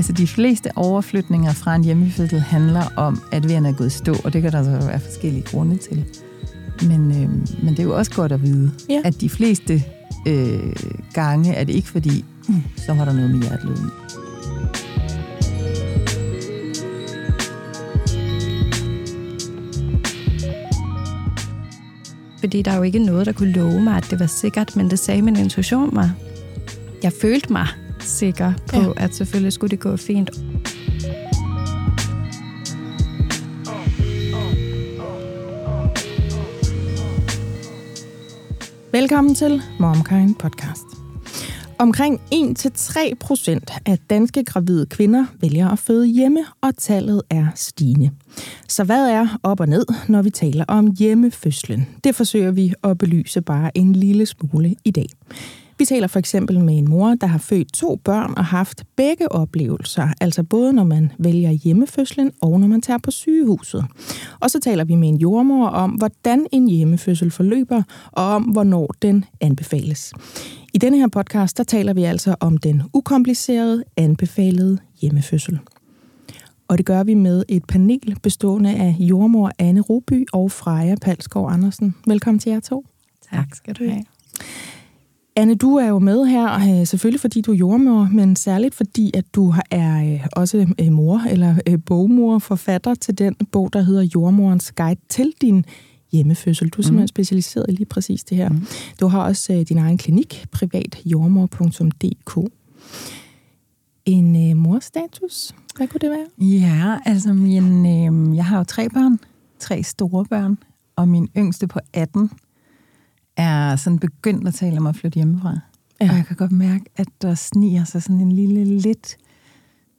Altså de fleste overflytninger fra en hjemmefødsel handler om, at vejerne er gået stå, og det kan der så være forskellige grunde til. Men, øh, men det er jo også godt at vide, Ja. at de fleste øh, gange er det ikke fordi, uh, så var der noget med hjerteløden. Fordi der er jo ikke noget, der kunne love mig, at det var sikkert, men det sagde min intuition mig. Jeg følte mig sikker på, Ja. at selvfølgelig skulle det gå fint. Velkommen til MomKind Podcast. Omkring 1-3 procent af danske gravide kvinder vælger at føde hjemme, og tallet er stigende. Så hvad er op og ned, når vi taler om hjemmefødslen? Det forsøger vi at belyse bare en lille smule i dag. Vi taler for eksempel med en mor, der har født to børn og haft begge oplevelser, altså både når man vælger hjemmefødslen og når man tager på sygehuset. Og så taler vi med en jordmor om, hvordan en hjemmefødsel forløber, og om, hvornår den anbefales. I denne her podcast, der taler vi altså om den ukomplicerede, anbefalede hjemmefødsel. Og det gør vi med et panel bestående af jordmor Anne Roby og Freja Palskov Andersen. Velkommen til jer to. Tak skal du have. Anne, du er jo med her, øh, selvfølgelig fordi du er jordmor, men særligt fordi, at du er øh, også øh, mor eller bogmor, forfatter til den bog, der hedder Jordmorens Guide til din hjemmefødsel. Du er simpelthen specialiseret i lige præcis det her. Mhm. Du har også din egen klinik, privatjordmor.dk. En øh, morstatus, hvad kunne det være? Ja, altså min, øh, jeg har jo tre børn, tre store børn, og min yngste på 18 er sådan begyndt at tale om at flytte hjemmefra. Ja. Og jeg kan godt mærke, at der sniger sig sådan en lille, lidt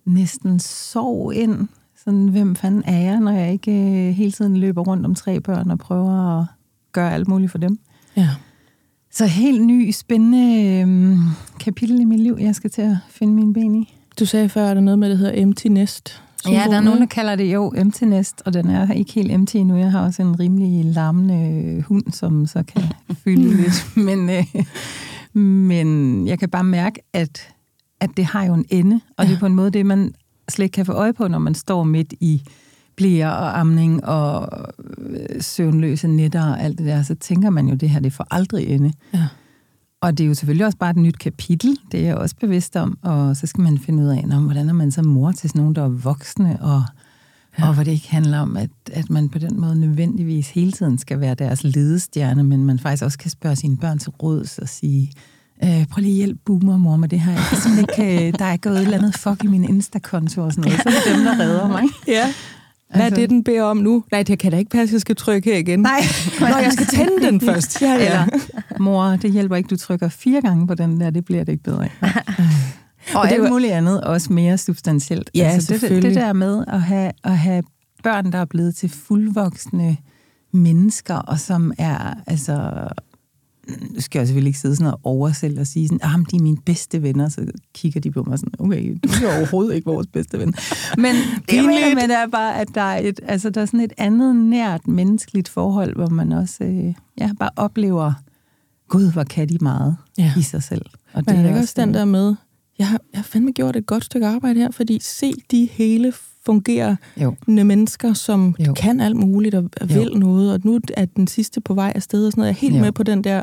næsten sorg ind. Sådan, hvem fanden er jeg, når jeg ikke øh, hele tiden løber rundt om tre børn og prøver at gøre alt muligt for dem. Ja. Så helt ny, spændende øh, kapitel i mit liv, jeg skal til at finde mine ben i. Du sagde før, at der er noget med, der hedder empty nest. Ja, der er nogen, der kalder det jo empty nest, og den er ikke helt empty endnu. Jeg har også en rimelig larmende hund, som så kan fylde lidt. Men, øh, men jeg kan bare mærke, at, at det har jo en ende, og det er på en måde det, man slet ikke kan få øje på, når man står midt i blære og amning og øh, søvnløse nætter og alt det der, så tænker man jo, det her, det får aldrig ende. Ja. Og det er jo selvfølgelig også bare et nyt kapitel, det er jeg også bevidst om, og så skal man finde ud af, nå, hvordan er man så mor til sådan nogen, der er voksne, og, ja. og hvor det ikke handler om, at, at man på den måde nødvendigvis hele tiden skal være deres ledestjerne, men man faktisk også kan spørge sine børn til råds og sige, øh, prøv lige at hjælpe boomer mor med det her, jeg kan ikke, øh, der er gået et eller andet fuck i min Insta-konto og sådan noget, så er det dem, der redder mig. Ja. Hvad er Altså- det, den beder om nu? Nej, det kan da ikke passe, jeg skal trykke her igen. Nej, Nå, jeg skal tænde den først. Ja, ja. Eller, mor, det hjælper ikke, du trykker fire gange på den der, det bliver det ikke bedre af. Og det er alt muligt andet, også mere substantielt. Ja, altså det, det, det der med at have, at have børn, der er blevet til fuldvoksne mennesker, og som er, altså, nu skal jeg selvfølgelig ikke sidde sådan og oversælge og sige sådan, ah, men de er mine bedste venner, så kigger de på mig sådan, okay, du er overhovedet ikke vores bedste ven. Men mener med, det er bare, at der er, et, altså, der er sådan et andet nært menneskeligt forhold, hvor man også øh, ja, bare oplever, gud, hvor kan de meget Ja. i sig selv. Og Men er det ikke også den der med, jeg har, jeg har fandme gjort et godt stykke arbejde her, fordi se de hele fungerende Jo. mennesker, som Jo. kan alt muligt og og vil noget, og nu er den sidste på vej afsted og sådan noget. Jeg er helt Jo. med på den der,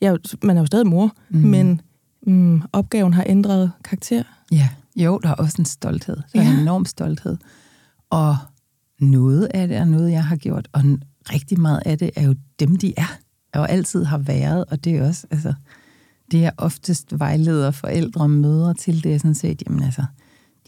jeg, er jo- man er jo stadig mor, mm. Men mm, opgaven har ændret karakter. Ja, jo, der er også en stolthed. Der er Ja. en enorm stolthed. Og noget af det er noget, jeg har gjort, og rigtig meget af det er jo dem, de er, og altid har været, og det er også, altså, det er oftest vejleder forældre og mødre til, det er sådan set, jamen altså,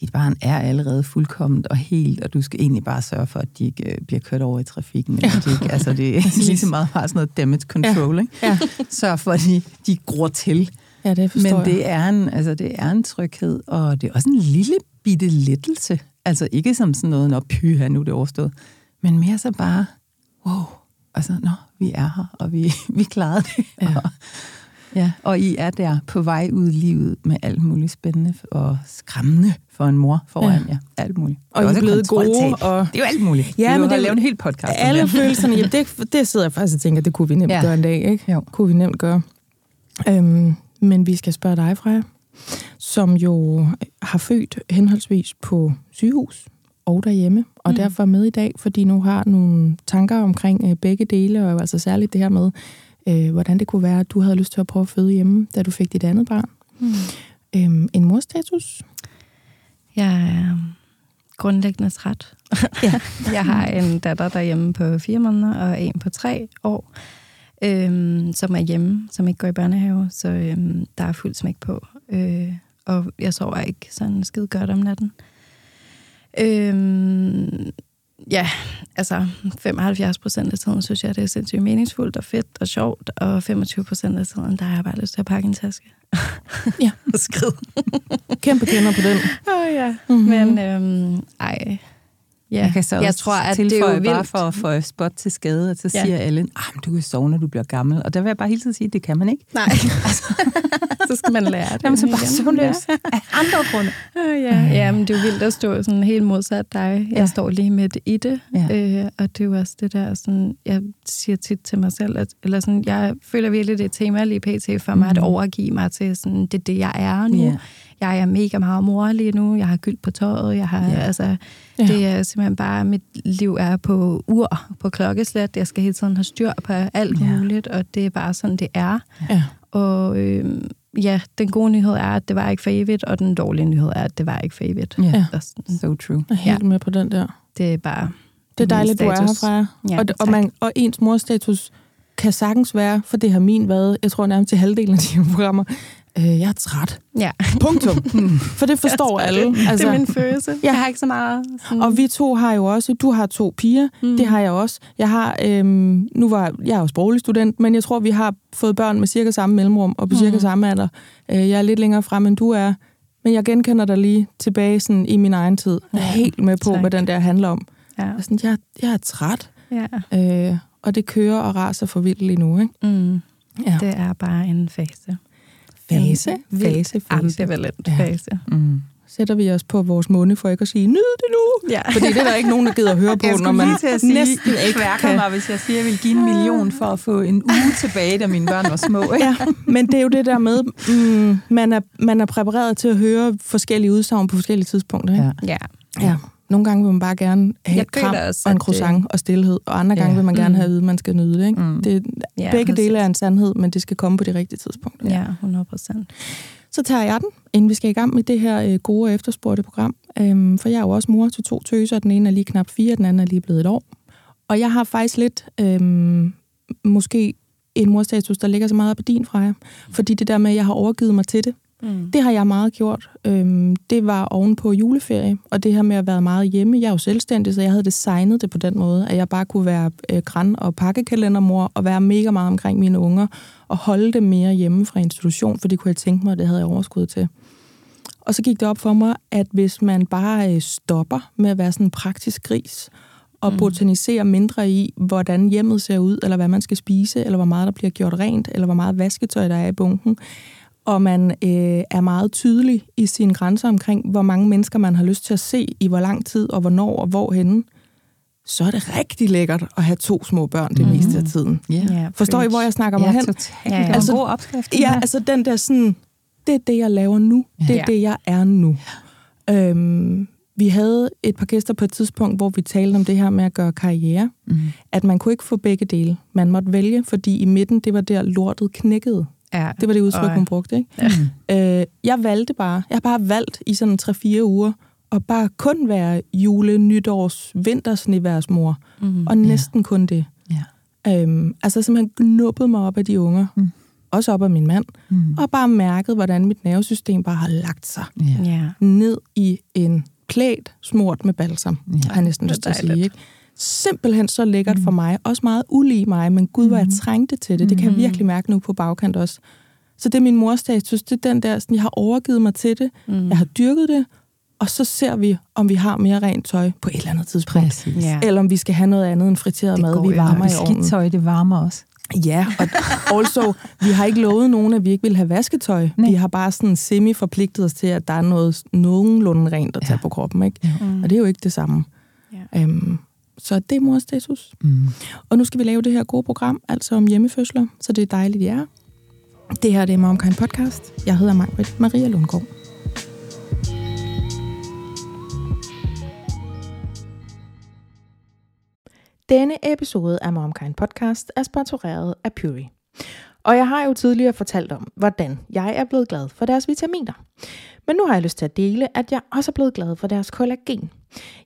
dit barn er allerede fuldkomment og helt, og du skal egentlig bare sørge for, at de ikke øh, bliver kørt over i trafikken. Eller de ikke, altså, det er lige så meget bare sådan noget damage control, ja. ikke? Ja, Sørg for, at de, de gror til. ja det forstår Men jeg. det er, en, altså, det er en tryghed, og det er også en lille bitte lettelse. Altså ikke som sådan noget, når pyha, nu er det overstået. Men mere så bare, wow, altså, nå, vi er her, og vi, vi klarede det. Ja. Og, ja, og I er der på vej ud i livet med alt muligt spændende og skræmmende for en mor foran Ja. jer. Alt muligt. Og Det I er blevet gode, og Det er jo alt muligt. Ja, vi men det- det lave en hel podcast. alle det. følelserne, jamen det, det sidder jeg faktisk og tænker, det kunne vi nemt ja. Ja. gøre en dag, ikke? Jo. Kunne vi nemt gøre. Øhm, men vi skal spørge dig, Freja. som jo har født henholdsvis på sygehus og derhjemme, og mm. derfor er med i dag, fordi nu har nogle tanker omkring øh, begge dele, og altså særligt det her med, øh, hvordan det kunne være, at du havde lyst til at prøve at føde hjemme, da du fik dit andet barn. Mm. Øhm, en morstatus? Jeg er grundlæggende træt. ja. jeg har en datter derhjemme på fire måneder, og en på tre år, øhm, som er hjemme, som ikke går i børnehave, så øhm, der er fuld smæk på. Øh, og jeg sover ikke sådan skide godt om natten. Øhm, ja, altså 75 procent af tiden synes jeg, det er sindssygt meningsfuldt og fedt og sjovt, og 25 procent af tiden, der har jeg bare lyst til at pakke en taske. ja. og skride. Kæmpe kender på den. Åh oh, ja, mm-hmm. men øhm, ej, Ja, jeg kan så jeg tror, at det er jo bare for at få spot til skade, at så ja. siger alle, at du kan sove, når du bliver gammel. Og der vil jeg bare hele tiden sige, at det kan man ikke. Nej, altså, så skal man lære det. Jamen, så bare søvnløs ja. af andre grunde. Uh, ja. ja, men det er jo vildt at stå sådan helt modsat dig. Jeg ja. står lige midt i det, ja. øh, og det er jo også det der, sådan, jeg siger tit til mig selv, at, eller sådan, jeg føler virkelig, det er tema lige pt. for mig, mm. at overgive mig til sådan, det det, jeg er nu. Ja jeg er mega meget mor lige nu, jeg har gyld på tøjet, jeg har, ja. altså, ja. det er simpelthen bare, mit liv er på ur, på klokkeslæt, jeg skal hele tiden have styr på alt ja. muligt, og det er bare sådan, det er. Ja. Og øh, ja, den gode nyhed er, at det var ikke for evigt, og den dårlige nyhed er, at det var ikke for evigt. Ja, so true. Jeg er helt ja. med på den der. Det er bare... Det er dejligt, du er herfra. Ja, og, og, man, og ens morstatus kan sagtens være, for det har min været, jeg tror nærmest til halvdelen af de programmer, øh, jeg er træt. Ja. Punktum. For det forstår alle. Altså, det er altså, min følelse. Jeg har ikke så meget... Sådan... Og vi to har jo også... Du har to piger. Mm. Det har jeg også. Jeg har... Øhm, nu var jeg er jo sproglig student, men jeg tror, vi har fået børn med cirka samme mellemrum og på mm. cirka samme alder. Øh, jeg er lidt længere frem, end du er. Men jeg genkender dig lige tilbage sådan, i min egen tid. Jeg er helt med på, tak. hvad den der handler om. Ja. Jeg, sådan, jeg, jeg er træt. Ja. Øh, og det kører og raser for vildt lige nu. Ikke? Mm. Ja. Det er bare en fase. Fase? Fase, fase. Ambivalent ja. fase. Mm. Sætter vi os på vores munde for ikke at sige, nyd det nu! Ja. Fordi det er der ikke nogen, der gider at høre på, når man til at sige, næsten ikke kan. mig, hvis jeg siger, at jeg vil give en million for at få en uge tilbage, da mine børn var små. Ikke? Ja, men det er jo det der med, mm, man, er, man er præpareret til at høre forskellige udsagn på forskellige tidspunkter. Ikke? Ja. ja. ja. Nogle gange vil man bare gerne have et kram også, og en croissant det... og stillhed, og andre gange ja. vil man gerne mm. have at vide, at man skal nyde det. Ikke? Mm. det ja, begge præcis. dele er en sandhed, men det skal komme på de rigtige tidspunkter. Ja, 100 procent. Så tager jeg den, inden vi skal i gang med det her øh, gode og efterspurgte program. Øhm, for jeg er jo også mor til to tøser. Den ene er lige knap fire, den anden er lige blevet et år. Og jeg har faktisk lidt, øhm, måske en morstatus, der ligger så meget på din, Freja. Fordi det der med, at jeg har overgivet mig til det. Mm. Det har jeg meget gjort. Øhm, det var oven på juleferie, og det her med at være meget hjemme. Jeg er jo selvstændig, så jeg havde designet det på den måde, at jeg bare kunne være øh, græn- og pakkekalendermor og være mega meget omkring mine unger og holde dem mere hjemme fra institution, for det kunne jeg tænke mig, at det havde jeg overskud til. Og så gik det op for mig, at hvis man bare øh, stopper med at være sådan en praktisk gris, og mm. botanisere mindre i, hvordan hjemmet ser ud, eller hvad man skal spise, eller hvor meget der bliver gjort rent, eller hvor meget vasketøj der er i bunken, og man øh, er meget tydelig i sine grænser omkring, hvor mange mennesker man har lyst til at se, i hvor lang tid, og hvornår, og hvorhenne, så er det rigtig lækkert at have to små børn det mm. meste af tiden. Yeah. Forstår I, hvor jeg snakker mig ja, hen? Totalt. Ja, ja. Altså, god opskrift. Ja, altså den der sådan, det er det, jeg laver nu. Ja. Det er det, jeg er nu. Ja. Øhm, vi havde et par gæster på et tidspunkt, hvor vi talte om det her med at gøre karriere. Mm. At man kunne ikke få begge dele. Man måtte vælge, fordi i midten, det var der lortet knækkede. Ja. Det var det udtryk, hun brugte. Ikke? Ja. Øh, jeg valgte bare, jeg har bare valgt i sådan 3-4 uger, at bare kun være jule, nytårs, vintersneværsmor. Mm. Og næsten ja. kun det. Ja. Øhm, altså simpelthen knuppet mig op af de unger. Mm. Også op af min mand. Mm. Og bare mærket, hvordan mit nervesystem bare har lagt sig. Ja. Ned i en klædt smurt med balsam, ja. har jeg næsten lyst til at sige. Ikke? Simpelthen så lækkert mm. for mig. Også meget ulige mig, men gud, hvor jeg mm. trængte til det. Det kan jeg mm. virkelig mærke nu på bagkant også. Så det er min morstatus. Det er den der, sådan, jeg har overgivet mig til det. Mm. Jeg har dyrket det. Og så ser vi, om vi har mere rent tøj på et eller andet tidspunkt. Præcis. Ja. Eller om vi skal have noget andet end friteret mad, vi varmer i ovnen. Skidt tøj, det varmer også. Ja, og also, vi har ikke lovet nogen, at vi ikke vil have vasketøj. Nej. Vi har bare sådan semi-forpligtet os til, at der er noget nogenlunde rent at tage ja. på kroppen. Ikke? Ja. Mm. Og det er jo ikke det samme. Ja. Øhm, så det er mors status. Mm. Og nu skal vi lave det her gode program, altså om hjemmefødsler, så det er dejligt, jer. Det her det er Momkind Podcast. Jeg hedder Margrit Maria Lundgaard. Denne episode af Momkind Podcast er sponsoreret af Puri. Og jeg har jo tidligere fortalt om, hvordan jeg er blevet glad for deres vitaminer. Men nu har jeg lyst til at dele, at jeg også er blevet glad for deres kollagen.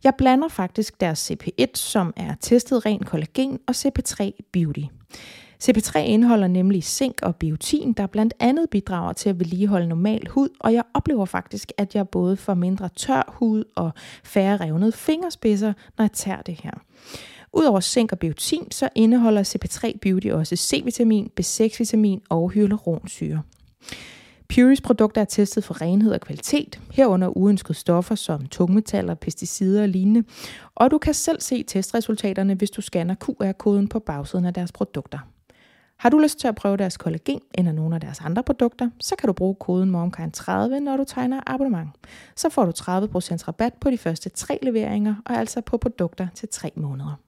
Jeg blander faktisk deres CP1, som er testet ren kollagen, og CP3 Beauty. CP3 indeholder nemlig zink og biotin, der blandt andet bidrager til at vedligeholde normal hud, og jeg oplever faktisk, at jeg både får mindre tør hud og færre revnede fingerspidser, når jeg tager det her. Udover zink og biotin, så indeholder CP3 Beauty også C-vitamin, B6-vitamin og hyaluronsyre. Puris produkter er testet for renhed og kvalitet, herunder uønskede stoffer som tungmetaller, pesticider og lignende, og du kan selv se testresultaterne, hvis du scanner QR-koden på bagsiden af deres produkter. Har du lyst til at prøve deres kollagen eller nogle af deres andre produkter, så kan du bruge koden MOMKIND30, når du tegner abonnement. Så får du 30% rabat på de første tre leveringer, og altså på produkter til tre måneder.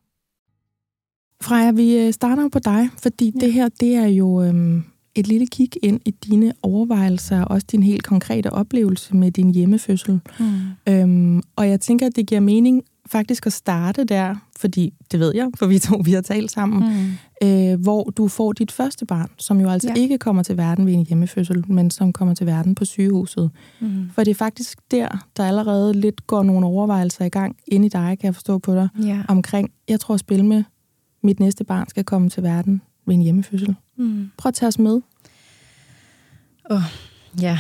Freja, vi øh, starter på dig, fordi ja. det her det er jo øhm, et lille kig ind i dine overvejelser, og også din helt konkrete oplevelse med din hjemmefødsel. Mm. Øhm, og jeg tænker, at det giver mening faktisk at starte der, fordi det ved jeg, for vi to vi har talt sammen, mm. øh, hvor du får dit første barn, som jo altså ja. ikke kommer til verden ved en hjemmefødsel, men som kommer til verden på sygehuset. Mm. For det er faktisk der, der allerede lidt går nogle overvejelser i gang ind i dig, kan jeg forstå på dig, ja. omkring, jeg tror at spille med, mit næste barn skal komme til verden ved en hjemmefødsel. Mm. Prøv at tage os med. Oh, ja,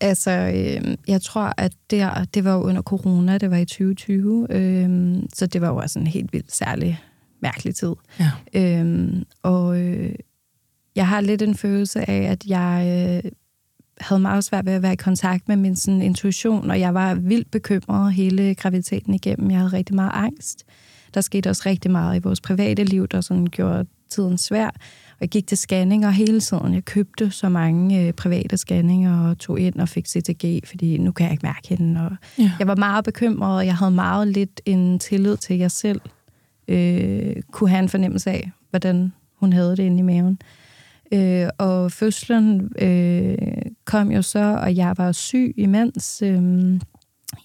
Altså, øh, jeg tror, at der, det var jo under corona, det var i 2020, øh, så det var jo også en helt vildt særlig mærkelig tid. Ja. Øh, og øh, jeg har lidt en følelse af, at jeg øh, havde meget svært ved at være i kontakt med min sådan, intuition, og jeg var vildt bekymret hele graviditeten igennem. Jeg havde rigtig meget angst. Der skete også rigtig meget i vores private liv, der sådan gjorde tiden svær jeg gik til scanninger hele tiden. Jeg købte så mange øh, private scanninger og tog ind og fik CTG, fordi nu kan jeg ikke mærke hende. Og ja. Jeg var meget bekymret, og jeg havde meget lidt en tillid til, at jeg selv øh, kunne have en fornemmelse af, hvordan hun havde det inde i maven. Øh, og fødslen øh, kom jo så, og jeg var syg imens. Øh,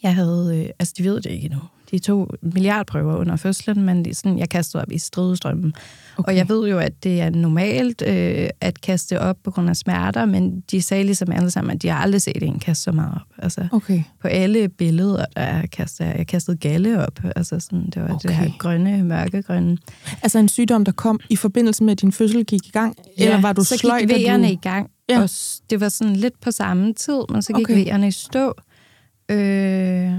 jeg havde, øh, altså de ved det ikke endnu, de to milliardprøver under fødslen, men sådan, jeg kastede op i stridestrømmen. Okay. Og jeg ved jo, at det er normalt øh, at kaste op på grund af smerter, men de sagde ligesom alle sammen, at de har aldrig set en kaste så meget op. Altså, okay. På alle billeder, der kastede jeg, jeg kastede galle op. Altså, sådan, det var okay. det her grønne, mørkegrønne. Altså en sygdom, der kom i forbindelse med, at din fødsel gik i gang? Ja, eller var du så sløj, gik vejerne du... i gang. Ja. Og det var sådan lidt på samme tid, men så gik okay. vejerne i stå. Øh,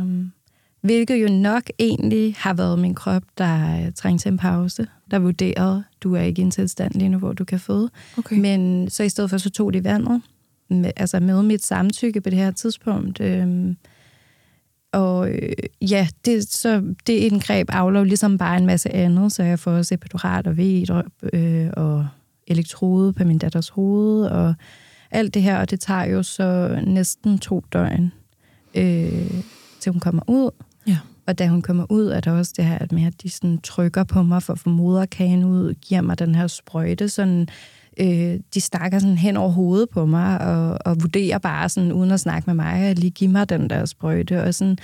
Hvilket jo nok egentlig har været min krop, der trængte til en pause, der vurderede, du er ikke i en tilstand lige nu, hvor du kan føde. Okay. Men så i stedet for, så tog de vandet, med, altså med mit samtykke på det her tidspunkt. Øhm, og øh, ja, det, så det indgreb aflov ligesom bare en masse andet, så jeg får separat og ved øh, og elektrode på min datters hoved, og alt det her, og det tager jo så næsten to døgn, øh, til hun kommer ud. Ja. Og da hun kommer ud, er der også det her med, at de sådan trykker på mig for at få moderkagen ud, giver mig den her sprøjte, sådan, øh, de stakker sådan hen over hovedet på mig, og, og vurderer bare sådan, uden at snakke med mig, at lige give mig den der sprøjte, og sådan,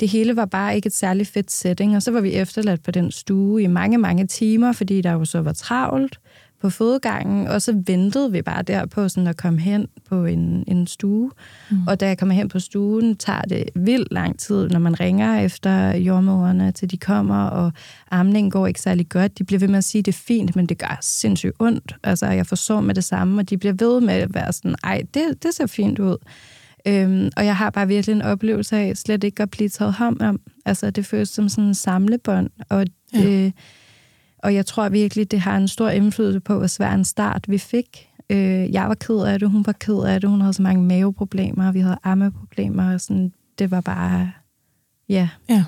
det hele var bare ikke et særligt fedt setting, og så var vi efterladt på den stue i mange, mange timer, fordi der jo så var travlt på fødegangen, og så ventede vi bare der på sådan at komme hen på en, en stue. Mm. Og da jeg kommer hen på stuen, tager det vildt lang tid, når man ringer efter jordmøderne, til de kommer, og amningen går ikke særlig godt. De bliver ved med at sige, at det er fint, men det gør sindssygt ondt. Altså, jeg får med det samme, og de bliver ved med at være sådan, ej, det, det ser fint ud. Øhm, og jeg har bare virkelig en oplevelse af slet ikke at blive taget hånd om. Altså, det føles som sådan en samlebånd, og ja. Og jeg tror virkelig, det har en stor indflydelse på, hvor svær en start vi fik. Øh, jeg var ked af det, hun var ked af det, hun havde så mange maveproblemer, vi havde ammeproblemer, og sådan, det var bare, ja. ja.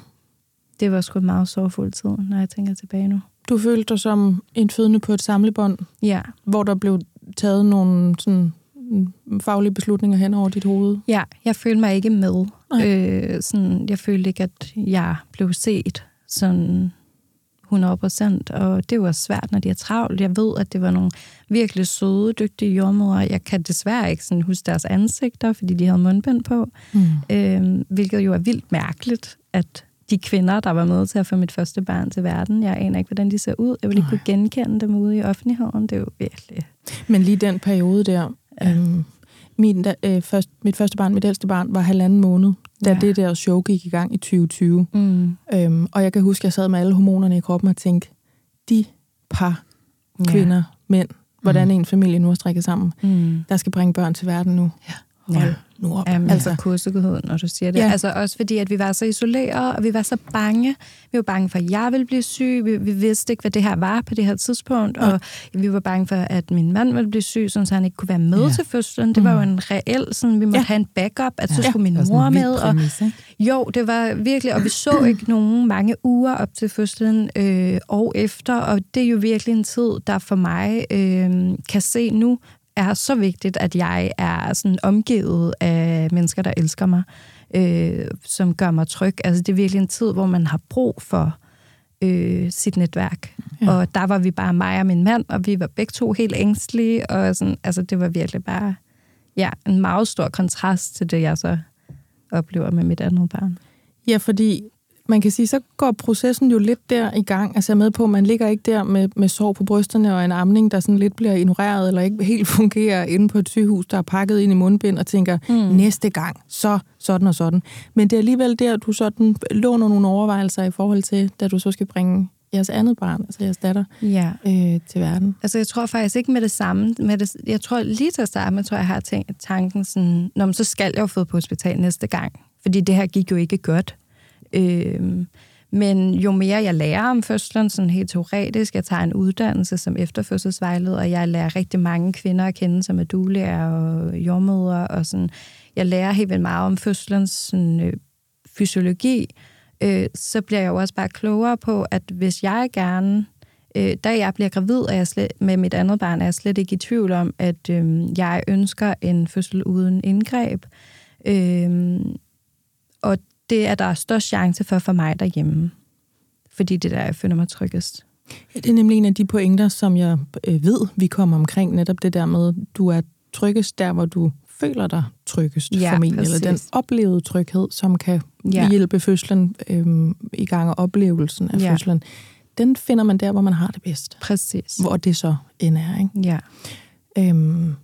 Det var sgu en meget sorgfuld tid, når jeg tænker tilbage nu. Du følte dig som en fødende på et samlebånd? Ja. Hvor der blev taget nogle sådan, faglige beslutninger hen over dit hoved? Ja, jeg følte mig ikke med. Øh, sådan, jeg følte ikke, at jeg blev set sådan 100 procent, og det var svært, når de er travlt. Jeg ved, at det var nogle virkelig søde, dygtige jordmødre. Jeg kan desværre ikke sådan huske deres ansigter, fordi de havde mundbind på, mm. øh, hvilket jo er vildt mærkeligt, at de kvinder, der var med til at få mit første barn til verden. Jeg aner ikke, hvordan de ser ud. Jeg vil ikke kunne genkende dem ude i offentligheden. Det er jo virkelig... Men lige den periode der... Ja. Øhm, min, øh, først, mit første barn, mit ældste barn, var halvanden måned, da ja. det der show gik i gang i 2020. Mm. Øhm, og jeg kan huske, at jeg sad med alle hormonerne i kroppen og tænkte, de par kvinder, ja. mænd, hvordan mm. en familie nu er strikket sammen, mm. der skal bringe børn til verden nu. Ja. Hold ja. Nu op. Jamen, altså kurselighed, når du siger det. Ja. Altså også fordi, at vi var så isoleret, og vi var så bange. Vi var bange for, at jeg ville blive syg. Vi, vi vidste ikke, hvad det her var på det her tidspunkt. Ja. Og vi var bange for, at min mand ville blive syg, så han ikke kunne være med ja. til fødslen. Det var jo mm. en reel, sådan, vi måtte ja. have en backup, at ja. så skulle min mor med. Og, præmis, jo, det var virkelig, og vi så ikke nogen mange uger op til fødslen øh, og efter, og det er jo virkelig en tid, der for mig øh, kan se nu, er så vigtigt, at jeg er sådan omgivet af mennesker, der elsker mig, øh, som gør mig tryg. Altså, det er virkelig en tid, hvor man har brug for øh, sit netværk. Ja. Og der var vi bare mig og min mand, og vi var begge to helt ængstlige, og sådan, altså, det var virkelig bare ja, en meget stor kontrast til det, jeg så oplever med mit andet barn. Ja, fordi man kan sige, så går processen jo lidt der i gang. Altså jeg er med på, at man ligger ikke der med, med sår på brysterne og en amning, der sådan lidt bliver ignoreret eller ikke helt fungerer inde på et sygehus, der er pakket ind i mundbind og tænker, mm. næste gang, så sådan og sådan. Men det er alligevel der, du sådan låner nogle overvejelser i forhold til, da du så skal bringe jeres andet barn, altså jeres datter, ja. øh, til verden? Altså, jeg tror faktisk ikke med det samme. Med det, jeg tror lige til at starte med, tror jeg, jeg har tænkt tanken sådan, Nå, men så skal jeg jo føde på hospital næste gang. Fordi det her gik jo ikke godt. Øh, men jo mere jeg lærer om fødslen, sådan helt teoretisk, jeg tager en uddannelse som efterfødselsvejleder, og jeg lærer rigtig mange kvinder at kende, som er duelærer og jordmøder, og sådan, jeg lærer helt vildt meget om fødslens sådan, øh, fysiologi, øh, så bliver jeg jo også bare klogere på, at hvis jeg gerne, øh, da jeg bliver gravid og jeg slet, med mit andet barn, er jeg slet ikke i tvivl om, at øh, jeg ønsker en fødsel uden indgreb. Øh, det er der størst chance for for mig derhjemme. Fordi det der, jeg føler mig tryggest. Ja, det er nemlig en af de pointer, som jeg øh, ved, vi kommer omkring. Netop det der med, du er tryggest der, hvor du føler dig tryggest ja, formentlig. Præcis. Eller den oplevede tryghed, som kan ja. hjælpe fødslen øhm, i gang og oplevelsen af ja. fødslen. Den finder man der, hvor man har det bedst. Præcis. Hvor det så end er. Ikke? Ja. Øhm,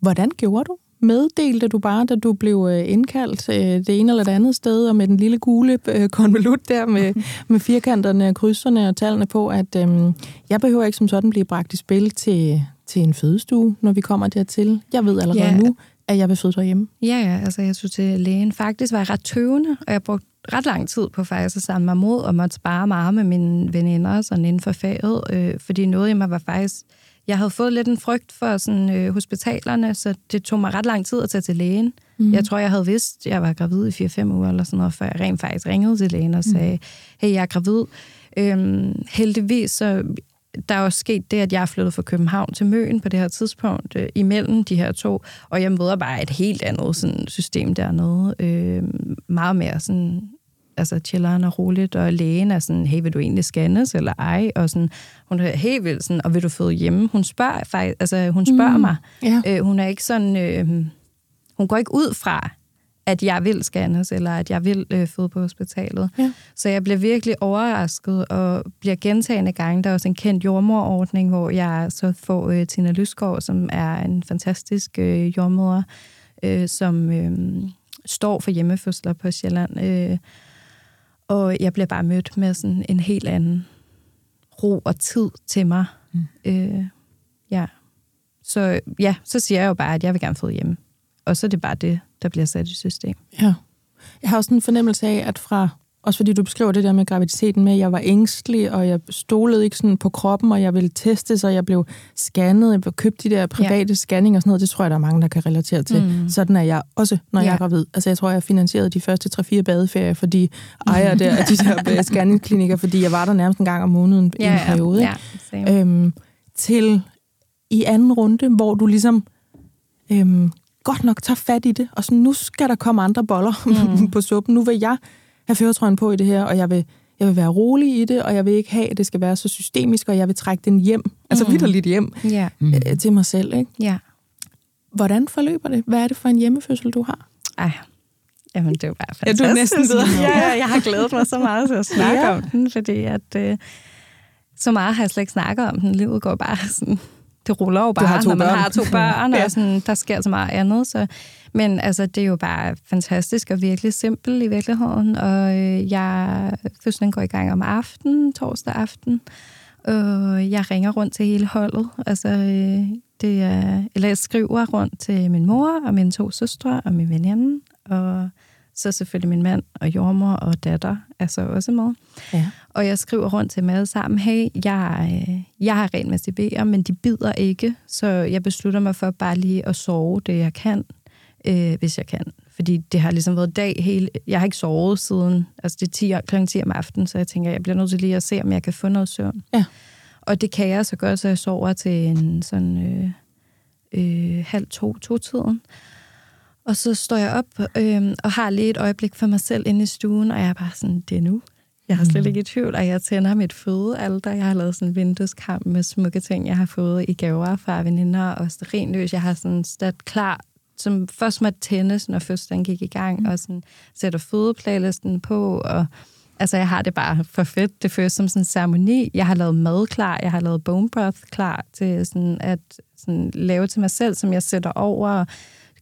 hvordan gjorde du? Meddelte du bare, da du blev øh, indkaldt øh, det ene eller det andet sted, og med den lille gule øh, konvolut der med, med firkanterne, krydserne og tallene på, at øhm, jeg behøver ikke som sådan blive bragt i spil til, til en fødestue, når vi kommer dertil. Jeg ved allerede ja. nu, at jeg vil føde derhjemme. Ja, ja, altså jeg synes til lægen. Faktisk var jeg ret tøvende, og jeg brugte ret lang tid på faktisk at samle mig mod og måtte spare meget med mine veninder sådan inden for faget, øh, fordi noget i mig var faktisk jeg havde fået lidt en frygt for sådan, øh, hospitalerne, så det tog mig ret lang tid at tage til lægen. Mm. Jeg tror, jeg havde vidst, at jeg var gravid i 4-5 uger eller sådan noget, før jeg rent faktisk ringede til lægen og mhm. sagde, mm. hey, jeg er gravid. Øhm, heldigvis så der er også sket det, at jeg er flyttet fra København til Møn på det her tidspunkt, øh, imellem de her to, og jeg møder bare et helt andet sådan, system dernede. Øh, meget mere sådan altså chilleren og roligt, og lægen er sådan, hey, vil du egentlig scannes, eller ej? Og sådan, hun er helt vildt sådan, og vil du føde hjemme? Hun spørger faktisk, altså hun spørger mm, mig. Ja. Øh, hun er ikke sådan, øh, hun går ikke ud fra, at jeg vil scannes, eller at jeg vil øh, føde på hospitalet. Ja. Så jeg bliver virkelig overrasket, og bliver gentagende gange. Der er også en kendt jordmorordning, hvor jeg så får øh, Tina Lysgaard, som er en fantastisk øh, jordmor, øh, som øh, står for hjemmefødsler på Sjælland. Øh, og jeg bliver bare mødt med sådan en helt anden ro og tid til mig. Mm. Øh, ja. Så ja, så siger jeg jo bare, at jeg vil gerne få hjemme. Og så er det bare det, der bliver sat i system. Ja. Jeg har også en fornemmelse af, at fra også fordi du beskriver det der med graviditeten med, at jeg var ængstelig, og jeg stolede ikke sådan på kroppen, og jeg ville teste, så jeg blev scannet. Jeg købte de der private ja. scanninger og sådan noget. Det tror jeg, der er mange, der kan relatere til. Mm. Sådan er jeg også, når ja. jeg er gravid. Altså jeg tror, jeg finansierede de første 3-4 badeferier for de ejer der af de der scanningsklinikker, fordi jeg var der nærmest en gang om måneden ja, i en periode. Ja, ja. Øhm, til i anden runde, hvor du ligesom øhm, godt nok tager fat i det, og så nu skal der komme andre boller mm. på suppen. Nu vil jeg have føretrøjen på i det her, og jeg vil, jeg vil være rolig i det, og jeg vil ikke have, at det skal være så systemisk, og jeg vil trække den hjem, altså mm. vidderligt hjem, yeah. øh, til mig selv. Ikke? Ja. Hvordan forløber det? Hvad er det for en hjemmefødsel, du har? Ej, Jamen, det er jo bare fantastisk. Ja, du er næsten bedre. ja, jeg har glædet mig så meget til at snakke ja. om den, fordi at, øh, så meget har jeg slet ikke snakket om den. Livet går bare sådan, det ruller jo bare, når man børn. har to børn, ja. og sådan, der sker så meget andet. Så. Men altså, det er jo bare fantastisk og virkelig simpelt i virkeligheden. Og øh, jeg, fødslen går i gang om aftenen, torsdag aften. Og jeg ringer rundt til hele holdet. Altså, øh, det er, eller jeg skriver rundt til min mor og mine to søstre og min veninde. Og så selvfølgelig min mand og jordmor og datter er så også med. Ja. Og jeg skriver rundt til dem alle sammen, hey, jeg, øh, jeg har ren masturberer, men de bider ikke, så jeg beslutter mig for bare lige at sove det, jeg kan, øh, hvis jeg kan. Fordi det har ligesom været dag hele... Jeg har ikke sovet siden... Altså det er 10, kl. 10 om aftenen, så jeg tænker, jeg bliver nødt til lige at se, om jeg kan få noget søvn. Ja. Og det kan jeg så godt, så jeg sover til en sådan øh, øh, halv to, to-tiden. Og så står jeg op øh, og har lige et øjeblik for mig selv inde i stuen, og jeg er bare sådan, det er nu. Jeg har slet mm. ikke i tvivl, og jeg tænder mit fødealter. Jeg har lavet sådan en vindueskamp med smukke ting, jeg har fået i gaver fra veninder og sterinløs. Jeg har sådan stat klar, som først måtte tændes, når fødslen gik i gang, mm. og sådan sætter fødeplaylisten på, og altså jeg har det bare for fedt. Det føles som sådan en ceremoni. Jeg har lavet mad klar, jeg har lavet bone broth klar til sådan at sådan lave til mig selv, som jeg sætter over,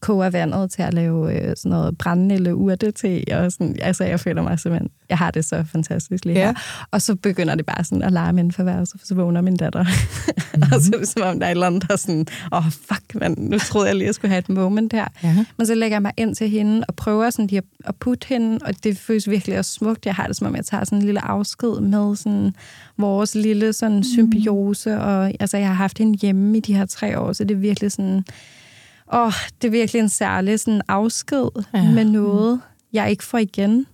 koger vandet til at lave øh, sådan noget brændende eller urte til, og sådan, altså jeg føler mig simpelthen, jeg har det så fantastisk lige ja. her. Og så begynder det bare sådan at larme inden for vejret, så, så vågner min datter. Mm-hmm. og så er det som om, der er et eller andet, der sådan, åh oh, fuck, man, nu troede jeg lige, at jeg skulle have et moment her. Ja. Men så lægger jeg mig ind til hende og prøver sådan lige at putte hende, og det føles virkelig også smukt. Jeg har det som om, jeg tager sådan en lille afsked med sådan vores lille sådan symbiose, og altså jeg har haft hende hjemme i de her tre år, så det er virkelig sådan åh, det er virkelig en særlig sådan afsked ja. med noget, jeg ikke får igen.